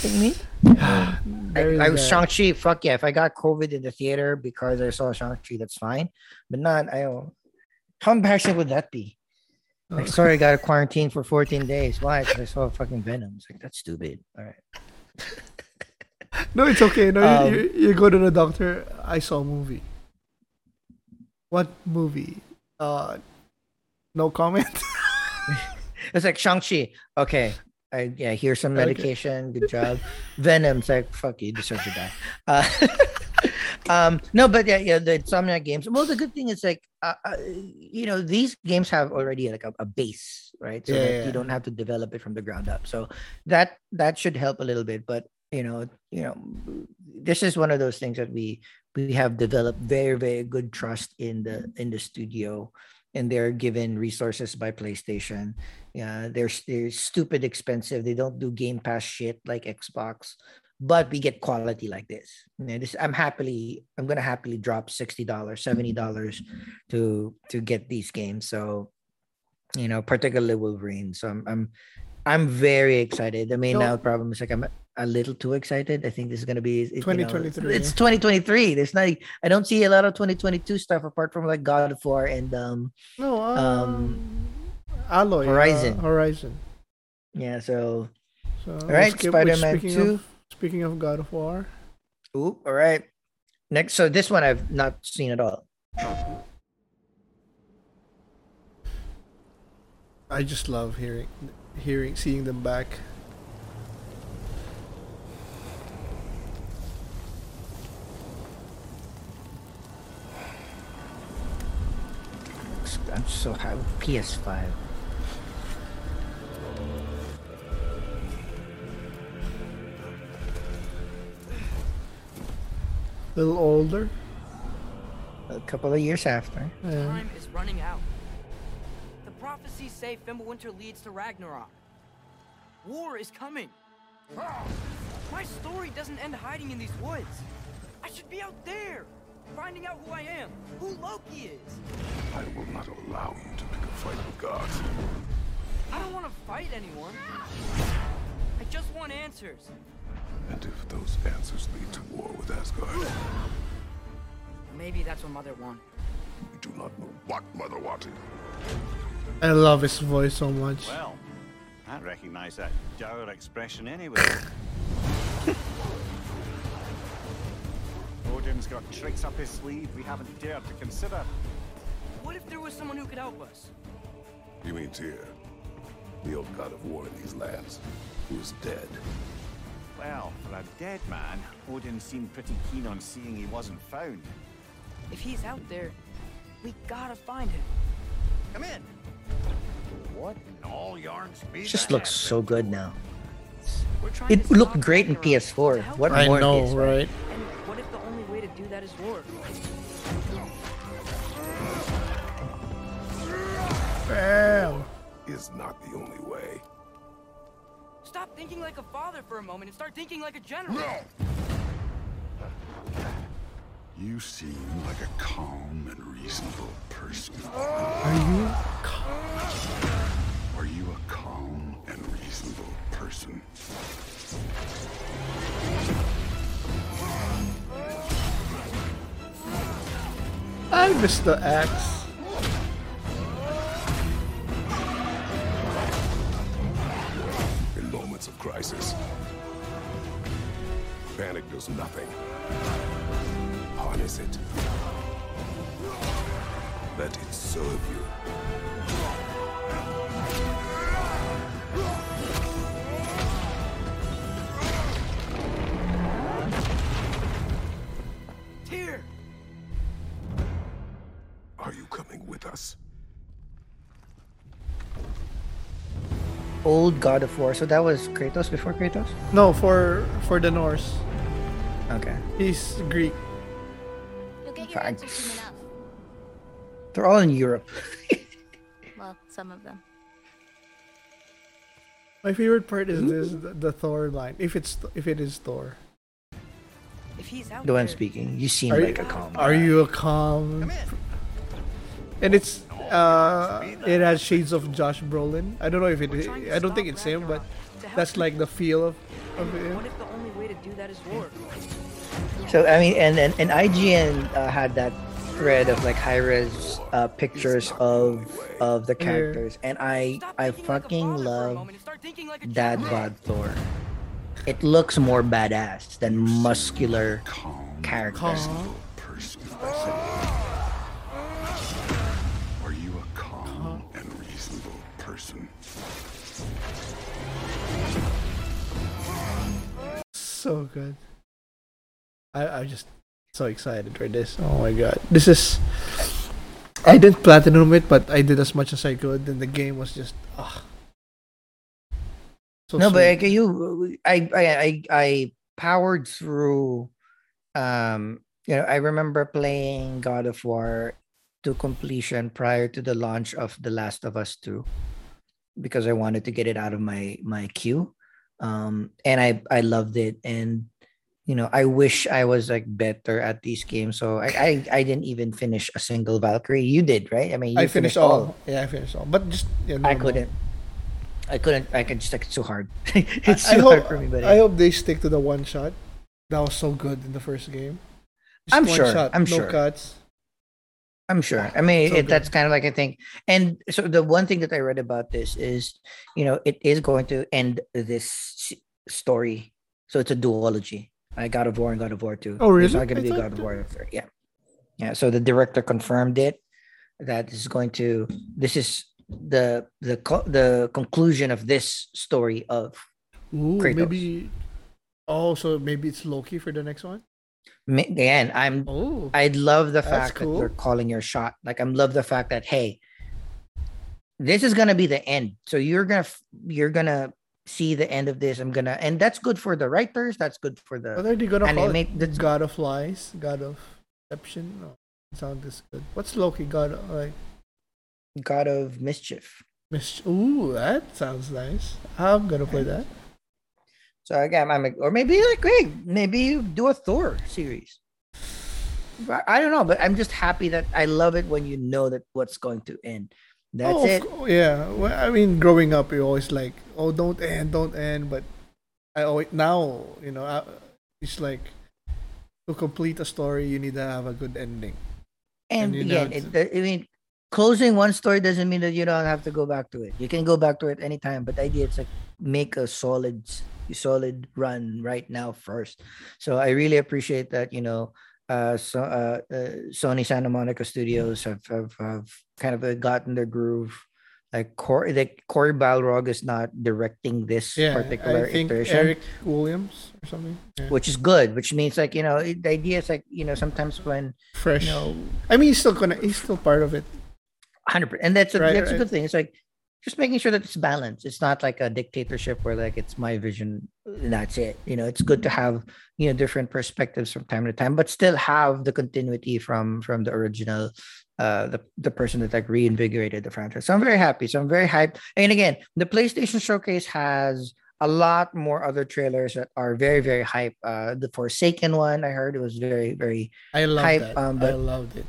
Think me? I, Very I was bad. Shang Chi. Fuck yeah! If I got COVID in the theater because I saw Shang Chi, that's fine. But not. I don't. How embarrassing would that be? Like, Oh. sorry, I got a quarantine for 14 days. Why? Because I saw fucking Venom. It's like that's stupid. All right. [laughs] No, it's okay. No, Um, you, you, you go to the doctor. I saw a movie. What movie? Uh, no comment. [laughs] [laughs] It's like Shang-Chi. Okay. I, yeah, here's some medication. Good job. Venom's like, fuck you, you deserve to die. Uh, [laughs] um, no, but yeah, yeah, the Insomniac games. Well, the good thing is like, uh, uh, you know, these games have already like a, a base, right? So Yeah, that yeah. you don't have to develop it from the ground up. So that that should help a little bit. But you know, you know, this is one of those things that we we have developed very very good trust in the in the studio and they're given resources by PlayStation. Yeah, they're they're stupid expensive. They don't do Game Pass shit like Xbox, but we get quality like this. You this I'm happily I'm gonna happily drop sixty dollars, seventy dollars to to get these games. So you know, particularly Wolverine. So I'm I'm I'm very excited. The main No. now problem is like I'm a little too excited. I think this is gonna be it- you know, 2023, it's 2023. There's not I don't see a lot of 2022 stuff apart from like God of War and um no, um, um Aloy. uh, Horizon. Horizon. yeah, so So, All right, skip- Spider-Man speaking 2. Of, speaking of God of War, Oop, all right. Next, so this one I've not seen at all. I just love hearing, hearing, seeing them back. I'm so high. PS5. A little older. A couple of years after. Yeah. Time is running out. The prophecies say Fimbulwinter leads to Ragnarok. War is coming. My story doesn't end hiding in these woods. I should be out there, finding out who I am, who Loki is. I will not allow you to pick a fight with gods. I don't want to fight anyone. I just want answers. And if those answers lead to war with Asgard, Maybe that's what Mother wanted. we do not know what Mother wanted. I love his voice so much. Well, I recognize that dour expression anyway. [laughs] Odin's got tricks up his sleeve we haven't dared to consider. What if there was someone who could help us? You mean Tyr, the old god of war in these lands, who is dead. Well, for a dead man, Odin seemed pretty keen on seeing he wasn't found. If he's out there, we gotta find him. Come in. What in all yarns be It just looks so good now. It looked great in PS4. What I more know, PS5? right? And what if the only way to do that is war? Bam! Is not the only way. Stop thinking like a father for a moment and start thinking like a general. No! You seem like a calm and reasonable person. Are you? calm? Are you a calm and reasonable person? I'm Mr. the panic does nothing. Harness it. Let it serve you. Tyr! Are you coming with us? Old God of War. So that was Kratos before Kratos. No, for for the Norse. Okay. He's Greek. You'll get your Fine. soon enough. They're all in Europe. [laughs] Well, some of them. My favorite part is this the, the Thor line. If it's if it is Thor. If he's out The one there, speaking. You seem Are like you, a calm. Are you a calm? And it's uh, it has shades of Josh Brolin. I don't know if it. I don't think it's him, but that's like the feel of of it. Do that is war? So I mean, and and, and IGN uh, had that thread of like high res uh, pictures of of the characters, and I I fucking love that Bod Thor. It looks more badass than muscular characters. Are you a calm and reasonable person? So good. I I'm just so excited for this. Oh my god, this is. I didn't platinum it, but I did as much as I could, and the game was just ah. So no, but sweet. like you, I, I, I, I powered through. Um, you know, I remember playing God of War to completion prior to the launch of The Last of Us Two, because I wanted to get it out of my my queue. Um, and I, I loved it, and you know, I wish I was like better at these games. So I, I, I didn't even finish a single Valkyrie. You did, right? I mean, you I finished all. Yeah, I finished all, but just yeah, I couldn't. I couldn't. I could just like it's too hard. [laughs] it's I, too I hard for me. But I hope they stick to the one shot. That was so good in the first game. Just I'm one sure, Shot, I'm no sure. cuts. I'm sure. I mean, so it, that's kind of like I think. And so the one thing that I read about this is, you know, it is going to end this story. So it's a duology. I God of War and God of War 2. Oh, really? not going to be God of War 3. Yeah. Yeah. So the director confirmed it that this is going to, this is the the the conclusion of this story of Ooh, Kratos. maybe. Oh, so maybe it's Loki for the next one. Again i'm Oh, i love the fact that cool. they're calling your shot like I'm love the fact that hey this is gonna be the end so you're gonna you're gonna see the end of this i'm gonna and that's good for the writers that's good for the What are they gonna call it? the God of Lies, God of Deception. No, it sounds this good. What's Loki? God of like god of mischief Mis- Ooh, that sounds nice. I'm gonna play that. So again i'm like or maybe like hey maybe you do a thor series I- don't know but i'm just happy that i love it when you know that what's going to end that's oh, it yeah. Well, I mean, growing up, you're always like, oh, don't end, don't end. But I always now, you know, I, it's like to complete a story, you need to have a good ending. And, And again, it, I mean, closing one story doesn't mean that you don't have to go back to it. You can go back to it anytime. But the idea is like make a solid, solid run right now first. So I really appreciate that. You know, uh, so uh, uh Sony Santa Monica Studios have have, have kind of uh, gotten their groove. Like Corey, like Cory Barlog is not directing this Yeah, particular I think iteration Eric Williams or something. Yeah. which is good which means like you know the idea is like you know sometimes when fresh. you know I mean, he's still gonna, he's still part of it. Hundred percent, and that's a, Right, that's a good thing it's like just making sure that it's balanced it's not like a dictatorship where like it's my vision that's it you know it's good to have you know different perspectives from time to time but still have the continuity from from the original uh the, the person that like reinvigorated the franchise so i'm very happy so i'm very hyped and again the playstation showcase has a lot more other trailers that are very very hype. Uh, the Forsaken one I heard it was very very I love hype. that. Um, I loved it.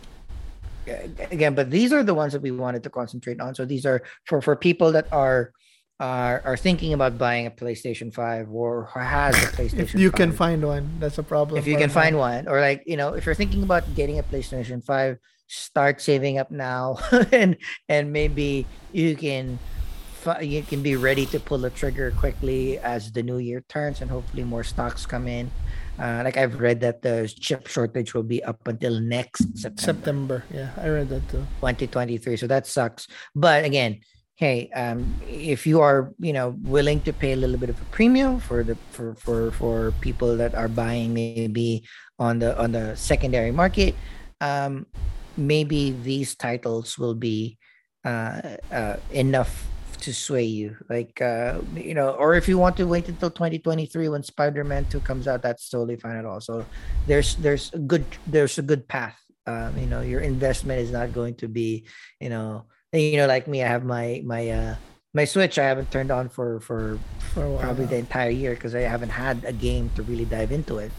Again, but these are the ones that we wanted to concentrate on. So these are for for people that are are are thinking about buying a PlayStation Five or has a PlayStation. [laughs] If you can find one, that's a problem. if you can find one or like you know if you're thinking about getting a playstation 5 start saving up now [laughs] and and maybe you can you can be ready to pull the trigger quickly as the new year turns and hopefully more stocks come in uh, like i've read that the chip shortage will be up until next september September. Yeah, I read that too. 2023 so that sucks but again hey um if you are you know willing to pay a little bit of a premium for the for for for people that are buying maybe on the on the secondary market um maybe these titles will be uh, uh enough to sway you like uh you know or if you want to wait until 2023 when spider-man 2 comes out that's totally fine at all. So there's there's a good there's a good path. Um you know your investment is not going to be you know you know like me i have my my uh my switch i haven't turned on for for For probably the entire year because i haven't had a game to really dive into it.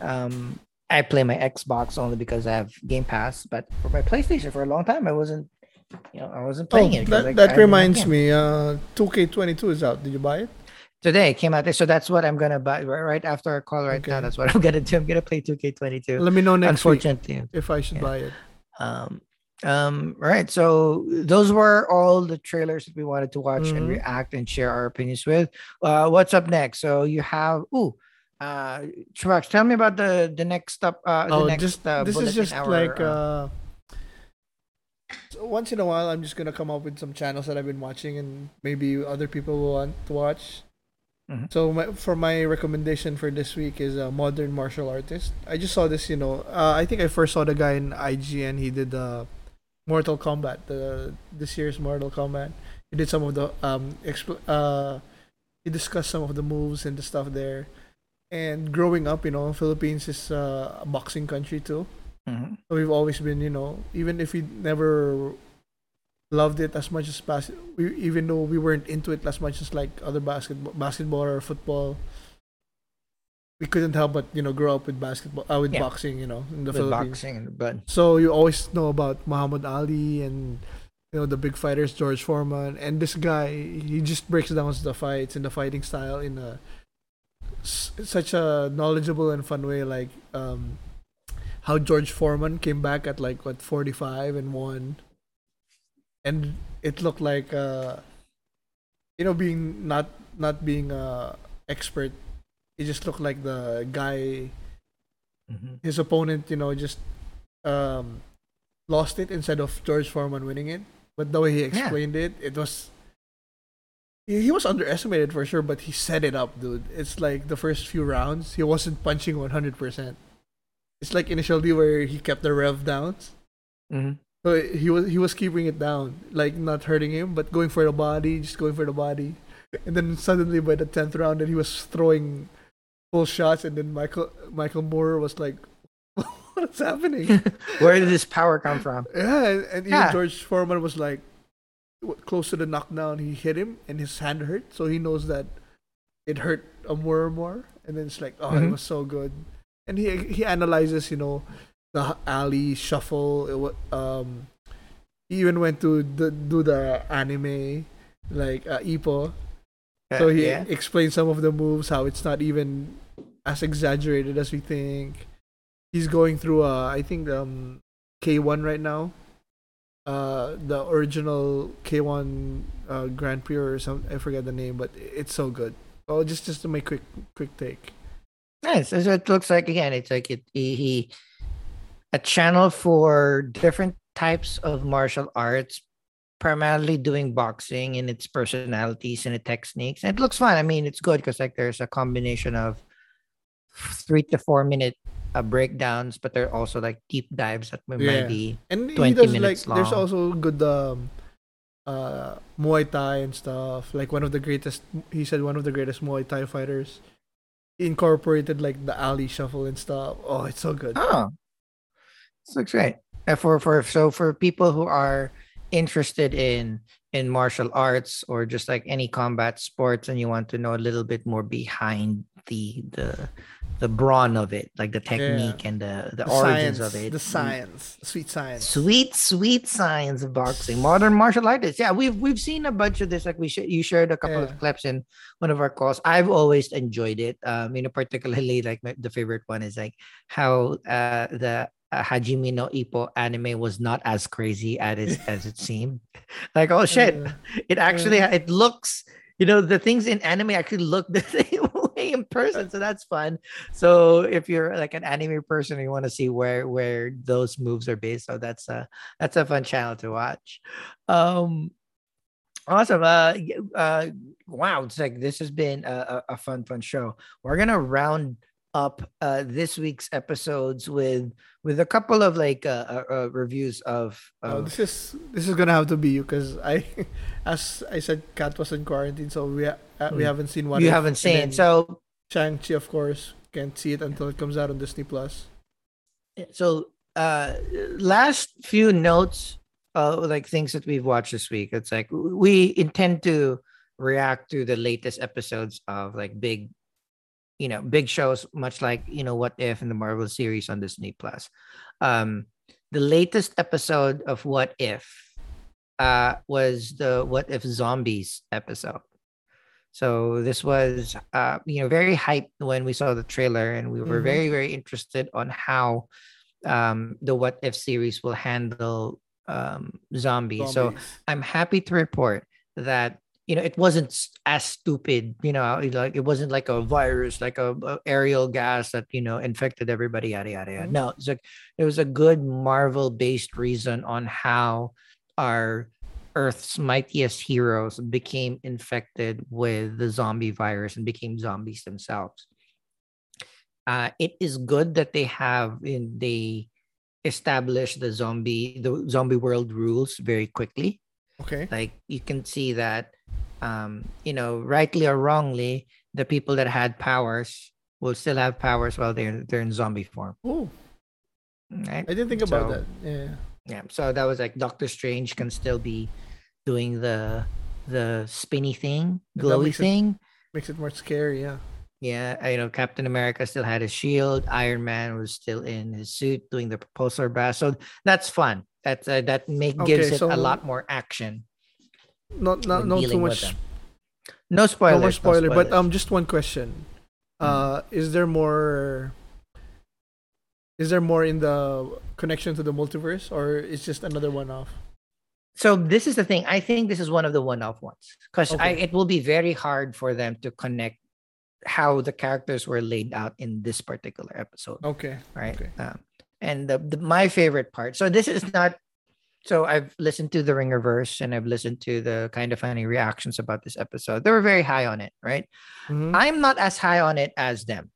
Um i play my xbox only because i have game pass but for my playstation for a long time i wasn't you know i wasn't Oh, playing it 'cause, that, like, that I reminds me. Uh, 2K22 is out. Did you buy it? today it came out so that's what i'm gonna buy right, after our call right now that's what [laughs] i'm gonna do i'm gonna play 2k22 Let me know next week unfortunately if I should Yeah. buy it. um um right so those were all the trailers that we wanted to watch and Mhm. react and share our opinions with uh what's up next so you have ooh uh Chabax, tell me about the the next up uh the oh, next just uh, this is just like uh, uh, so once in a while, I'm just gonna come up with some channels that I've been watching, and maybe other people will want to watch. Mhm. So my, for my recommendation for this week is a modern martial artist. I just saw this, you know. Uh, I think I first saw the guy in IGN. He did uh, Mortal Kombat, the this year's Mortal Kombat. He did some of the um expl- uh, he discussed some of the moves and the stuff there. And growing up, you know, Philippines is uh, a boxing country too. Mhm. We've always been, you know, even if we never loved it as much as bas- we even though we weren't into it as much as like other basketball, basketball or football, we couldn't help but you know grow up with basketball, uh, with Yeah. boxing, you know, in the with Philippines. boxing but So you always know about Muhammad Ali and you know the big fighters, George Foreman, and this guy he just breaks down the fights and the fighting style in a s- such a knowledgeable and fun way. Like um, how George Foreman came back at like what forty five and won, and it looked like uh, you know being not not being a expert. It just looked like the guy Mhm. his opponent, you know, just um, lost it instead of George Foreman winning it. But the way he explained it, it was he, he was underestimated for sure, but he set it up, dude. It's like the first few rounds, he wasn't punching one hundred percent. It's like initial D where he kept the rev down. Mhm. So he was he was keeping it down, like not hurting him, but going for the body, just going for the body. And then suddenly by the tenth round, then he was throwing full shots, and then Michael Michael Moorer was like, [laughs] "What's happening?" [laughs] where did this power come from yeah, and, and even George Foreman was like close to the knockdown. He hit him, and his hand hurt, so he knows that it hurt a more and more. And then it's like, oh, it Mhm. was so good. And he he analyzes, you know, the Ali shuffle. It, um, he even went to the, do the anime, like uh, Ippo. So Uh, he yeah. explained some of the moves, how it's not even as exaggerated as we think. He's going through uh I think um K1 right now. Uh the original K1 uh Grand Prix or some I forget the name, but it's so good. Oh just just to make quick quick take. Nice. So it looks like again, it's like it, he, he a channel for different types of martial arts, primarily doing boxing and its personalities and its techniques. And it looks fun. I mean, it's good because like there's a combination of three to four minute uh, breakdowns, but there are also like deep dives that might Yeah. be And he 20 does like long. there's also good um uh Muay Thai and stuff. Like one of the greatest he said one of the greatest Muay Thai fighters incorporated like the Ali shuffle and stuff. Oh, it's so good. Oh, this looks great. Uh, for for so for people who are interested in in martial arts or just like any combat sports and you want to know a little bit more behind the the the brawn of it like the technique and the the, origins science, of it. The science, sweet science. sweet sweet science of boxing. Modern martial artists. Yeah we've we've seen a bunch of this like we sh- you shared a couple Yeah. of clips in one of our calls. I've always enjoyed it. Um you know particularly like my, the favorite one is like how uh the uh, Hajime no Ippo anime was not as crazy as it, as it [laughs] seemed. Like, oh shit, Uh, it actually it looks, you know, the things in anime actually look [laughs] the same way in person. [laughs] So that's fun. So if you're like an anime person, and you want to see where where those moves are based, so that's a that's a fun channel to watch. Um, awesome. Uh, uh, wow, it's like this has been a, a, a fun fun show. We're gonna round up uh this week's episodes with with a couple of like uh, uh, uh reviews of, Oh, this is this is gonna have to be you because I, [laughs] as I said, Kat was in quarantine, so we ha- uh, we Mm. haven't seen one. you haven't seen so Shang Chi, of course, can't see it until it comes out on Disney Plus. so uh last few notes uh like things that we've watched this week it's like we intend to react to the latest episodes of like big you know big shows much like you know what if in the marvel series on disney plus um the latest episode of what if uh was the what if zombies episode so this was uh you know very hyped when we saw the trailer and we were Mhm. very very interested on how um the what if series will handle um zombies. So I'm happy to report that you know it wasn't as stupid you know like it wasn't like a virus like a, a aerial gas that you know infected everybody yada yada yada Mhm. no it's like there was a good marvel based reason on how our earth's mightiest heroes became infected with the zombie virus and became zombies themselves uh it is good that they have in they establish the zombie the zombie world rules very quickly Okay. like you can see that um you know rightly or wrongly the people that had powers will still have powers while they're they're in zombie form Oh, right I didn't think about So- that. Yeah. yeah so that was like doctor strange can still be doing the the spinny thing That glowy makes it- thing Makes it more scary. Yeah. yeah you know captain america still had his shield iron man was still in his suit doing the propulsor blast so that's fun that's uh, that make gives Okay, it so- a lot more action Not not when no too much. no spoilers no more spoiler. But spoilers. um, just one question. Uh, is there more? Is there more in the connection to the multiverse, or is just another one-off? so this is the thing i think this is one of the one-off ones because i Okay. it will be very hard for them to connect how the characters were laid out in this particular episode Okay. right Okay. um, and the, the my favorite part so this is not so i've listened to the ringerverse and i've listened to the kind of funny reactions about this episode. They were very high on it right? Mhm. i'm not as high on it as them.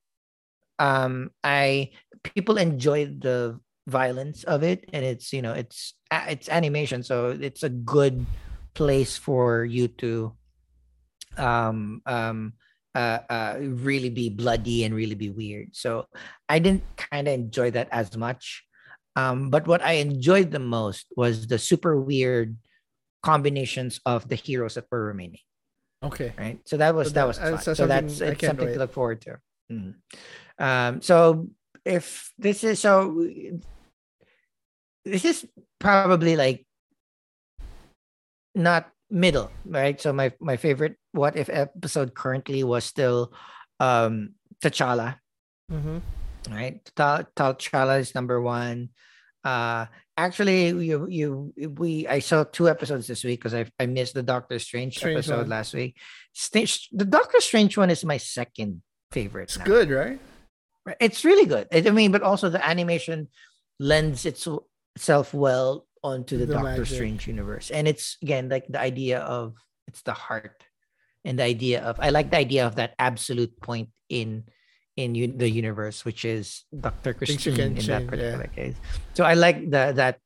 Um i people enjoyed the violence of it and it's you know it's it's animation so it's a good place for you to um um uh, uh really be bloody and really be weird. So i didn't kind of enjoy that as much um but what i enjoyed the most was the super weird combinations of the heroes that were remaining Okay. right so that was So that that- was uh, fun. so so that's something it's something wait. to look forward to Mhm. um so if this is so this is probably like not middle right so my my favorite what if episode currently was still um T'Challa Mm-hmm. Right Ta- T'Challa is number one uh actually you you we i saw two episodes this week because i i missed the doctor strange, Strange episode one. last week the doctor strange one is my second favorite It's now. good, right? It's really good i I mean but also the animation lends itself well onto the, The doctor magic. strange universe and it's again like the idea of it's the heart and the idea of i like the idea of that absolute point in in u- the universe which is dr Things christine in that particular yeah. case so i like the that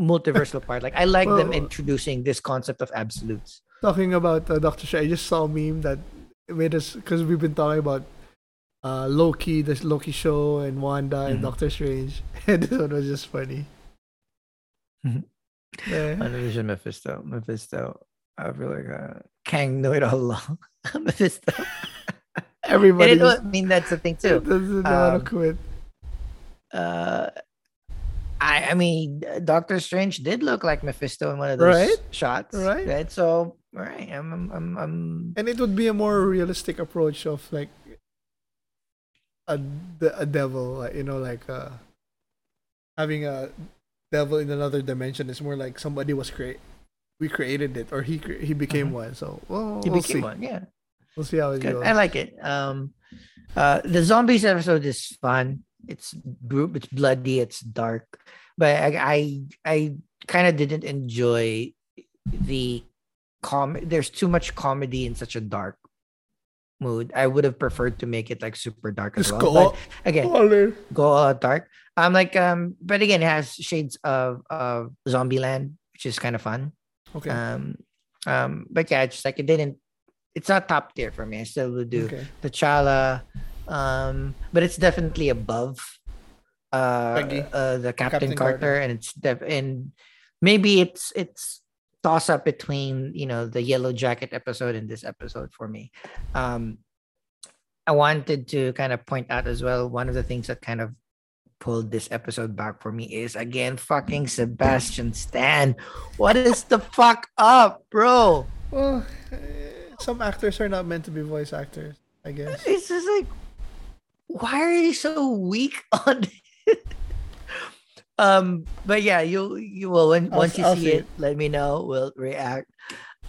multiversal part like i like them introducing this concept of absolutes Talking about uh, Doctor Strange, I just saw a meme that made us because we've been talking about uh, Loki, this Loki show, and Wanda and Mhm. Doctor Strange, [laughs] and this one was just funny. Yeah. WandaVision, Mephisto, Mephisto. I feel like uh, Kang knew it all along. Mephisto. Everybody And it- just I mean, that's the thing too. [laughs] doesn't to Um, quit. uh I I mean Doctor Strange did look like Mephisto in one of those Right? shots. Right. Right. So right. I'm I'm I'm, I'm And it would be a more realistic approach of like a a devil, you know, like uh having a devil in another dimension It's more like somebody was create we created it or he cre- he became one. So well, he we'll became see. one, yeah. We'll see how it Good. goes. I like it. Um uh the zombies episode is fun. It's group it's bloody, it's dark. But I I, I kind of didn't enjoy the com there's too much comedy in such a dark mood. I would have preferred to make it like super dark as Just well. go But all- again, all go all out dark. Um, like um, but again, it has shades of of Zombieland, which is kind of fun. Okay. Um, um, but yeah, it's just like it didn't. It's not top tier for me. I still would do Okay. T'Challa, um, but it's definitely above uh, uh the Captain, Captain Carter, Carter. and it's def- and maybe it's it's toss up between you know the Yellow Jacket episode and this episode for me. Um, I wanted to kind of point out as well one of the things that kind of pulled this episode back for me is again fucking Sebastian Stan. What is the fuck up, bro? Well, eh, some actors are not meant to be voice actors, I guess. It's just like, why are you so weak [laughs] on um but yeah you you will when I'll- once you see see it, let me know. We'll react.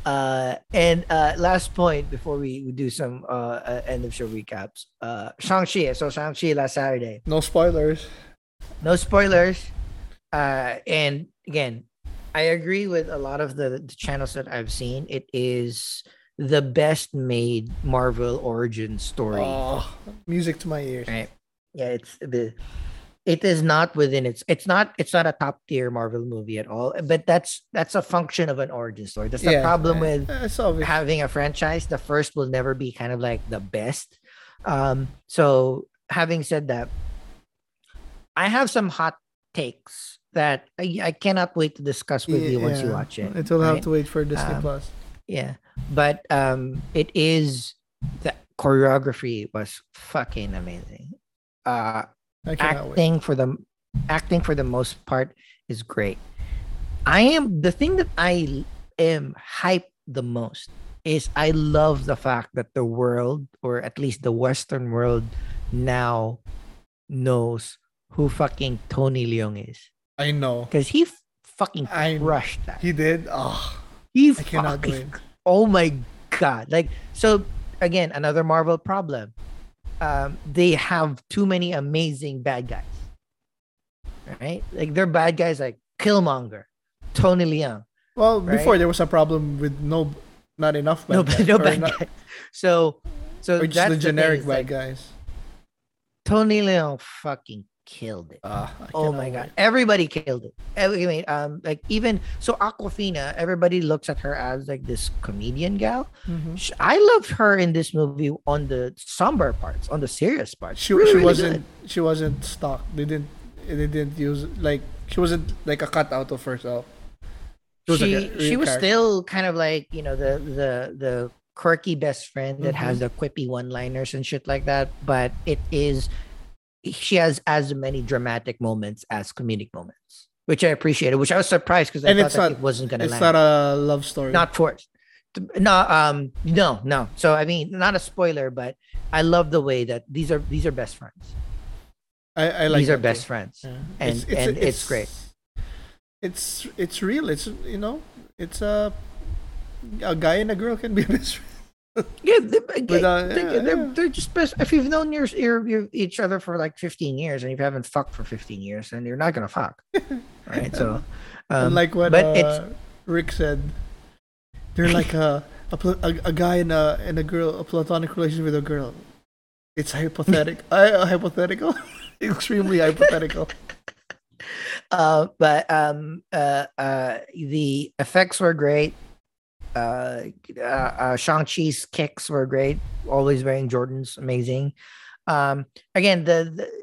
Uh and uh last point before we, we do some uh, uh end of show recaps. Uh shang-chi so shang-chi last saturday. No spoilers. no spoilers. Uh and again i agree with a lot of the, the channels that i've seen. It is the best made marvel origin story Oh, music to my ears. right yeah it's the it is not within its it's not it's not a top tier marvel movie at all but that's that's a function of an origin story that's the Yeah, problem with I saw it. having a franchise the first will never be kind of like the best um so having said that i have some hot takes that i, I cannot wait to discuss with you once you watch it It will have to wait for Disney Um, Plus. Yeah but um it is the choreography was fucking amazing uh cannot wait. acting for the acting for the most part is great i am the thing that i am hyped the most is i love the fact that the world or at least the western world now knows who fucking tony leung is I know. because he fucking I crushed that He did. Oh, he I cannot fucking-. Oh my god! Like so again, another Marvel problem. Um, they have too many amazing bad guys. Right? Like they're bad guys like Killmonger, Tony Leung. Well, right? before there was a problem with no, not enough bad No, guys, [laughs] no bad not- guys. So so or just that's the generic it's bad like, guys. Tony Leung fucking killed it. I oh my god, everybody killed it. Every- I mean, um, like even so, Awkwafina, everybody looks at her as like this comedian gal. Mhm. Sh- I loved her in this movie on the somber parts, on the serious parts. She Really, she really wasn't good. she wasn't stock. They didn't they didn't use like she wasn't like a cutout of herself. She was She like she was still kind of like you know the the the quirky best friend that has Mhm. the quippy one liners and shit like that. But it is she has as many dramatic moments as comedic moments, which I appreciated. Which I was surprised because I and thought that not it wasn't gonna it's land. not a love story. not forced. No, um, no, no. So I mean, not a spoiler, but I love the way that these are these are best friends. I, I like these are best too. friends, Yeah. and and it's, great. It's it's real. It's you know it's a a guy and a girl can be [laughs] best friends. Yeah, they, they, With, uh, they, yeah, they're, yeah. they're just best. If you've known your, your, your each other for like 15 years and you haven't fucked for 15 years, then you're not gonna fuck, [laughs] right? So, um, like what but uh, it's Rick said. They're [laughs] like a a a guy and a and a girl a platonic relationship with a girl. It's [laughs] hypothetical. uh, hypothetical. Extremely hypothetical. uh, but um, uh, uh, the effects were great. Uh, uh, uh, Shang Chi's kicks were great. Always wearing Jordans, amazing. Um, again, the, the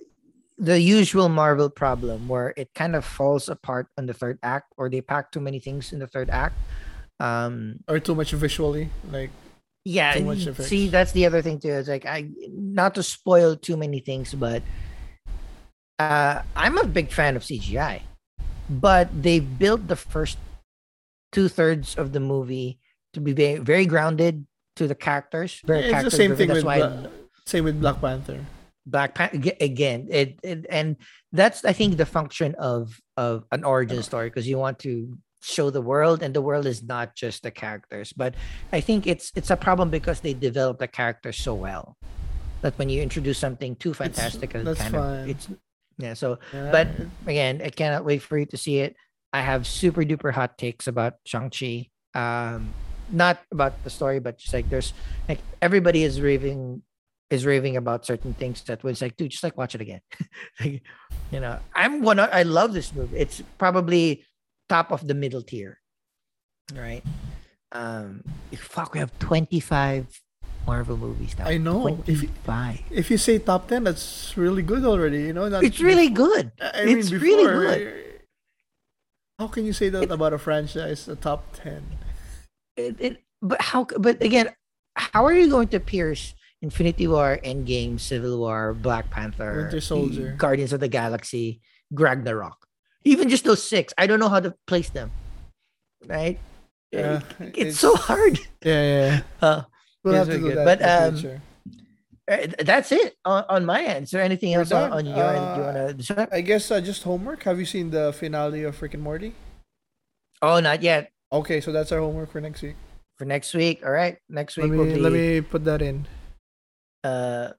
the usual Marvel problem where it kind of falls apart on the third act, or they pack too many things in the third act. Um, or too much visually, like yeah, too much effects. see, that's the other thing too. It's like I not to spoil too many things, but uh, I'm a big fan of CGI, but they built the first two thirds of the movie to be very, very grounded to the characters. Very it's the same driven. thing That's with Bla- same with Black Panther. Black Panther again. It, it and that's I think the function of of an origin story because you want to show the world and the world is not just the characters but i think it's it's a problem because they develop the characters so well that when you introduce something too fantastic it that's kind fine. of it's yeah so Yeah. but again i cannot wait for you to see it i have super duper hot takes about shang-chi. Um not about the story but just like there's like everybody is raving is raving about certain things that was like dude just like watch it again. [laughs] Like, you know i'm one of- i love this movie. It's probably top of the middle tier right? Um fuck we have 25 marvel movies now. I know. If you, 25 if you say top ten, that's really good already. You know, it's really good. I mean, it's really before, good How can you say that about a franchise, a top ten? it, it but how but again how are you going to pierce infinity war endgame civil war black panther Winter Soldier. guardians of the galaxy ragnarok even just those six i don't know how to place them right Yeah, It- it's, so hard Yeah, yeah. uh, We'll have to very do good. that but in the um future. uh, th- that's it on, on my end is there anything else on, on your end you Uh, want to I guess uh, just homework. Have you seen the finale of Rick and Morty? oh not yet Okay, so that's our homework for next week. for next week all right next week Let me be let me put that in. uh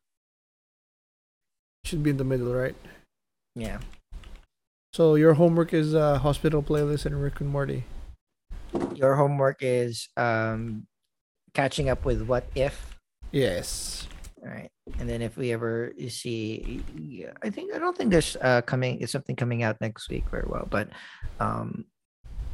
Should be in the middle, right? yeah So your homework is uh, hospital playlist and Rick and Morty. your homework is um catching up with what if Yes. All right and then if we ever see yeah, i think i don't think there's uh coming is something coming out next week very well but um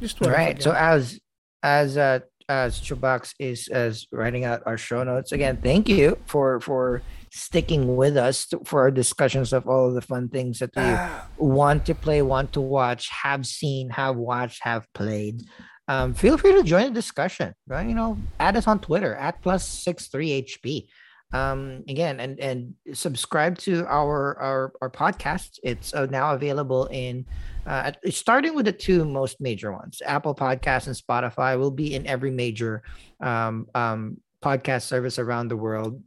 Just all right so as as uh as Chabax is as writing out our show notes again thank you for for sticking with us to, for our discussions of all of the fun things that we Ah. want to play want to watch have seen have watched have played. Um, feel free to join the discussion right you know add us on twitter at plus six three hp um again and and subscribe to our our our podcast it's uh, now available in uh at- starting with the two most major ones apple Podcasts and spotify will be in every major um um podcast service around the world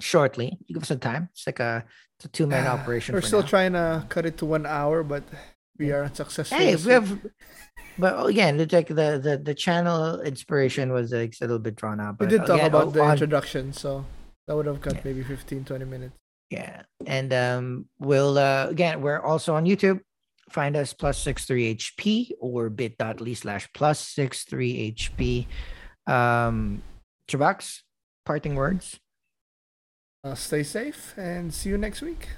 shortly you give us some time it's like a it's a two-man operation We're still now. trying to cut it to one hour, but we are unsuccessful. Hey, we have, but again, like the the the channel inspiration was like a little bit drawn out. we did talk again, about o- the on- introduction, so that would have cut maybe 15, 20 minutes. Yeah, and um, we'll uh, again, we're also on YouTube. Find us plus six three HP or bit.ly slash plus six three HP. Um, Chabax, parting words. Uh, stay safe and see you next week.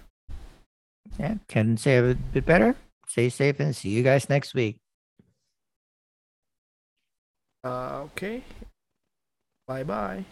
Yeah, can say a bit better. Stay safe and see you guys next week. Uh, okay. Bye bye.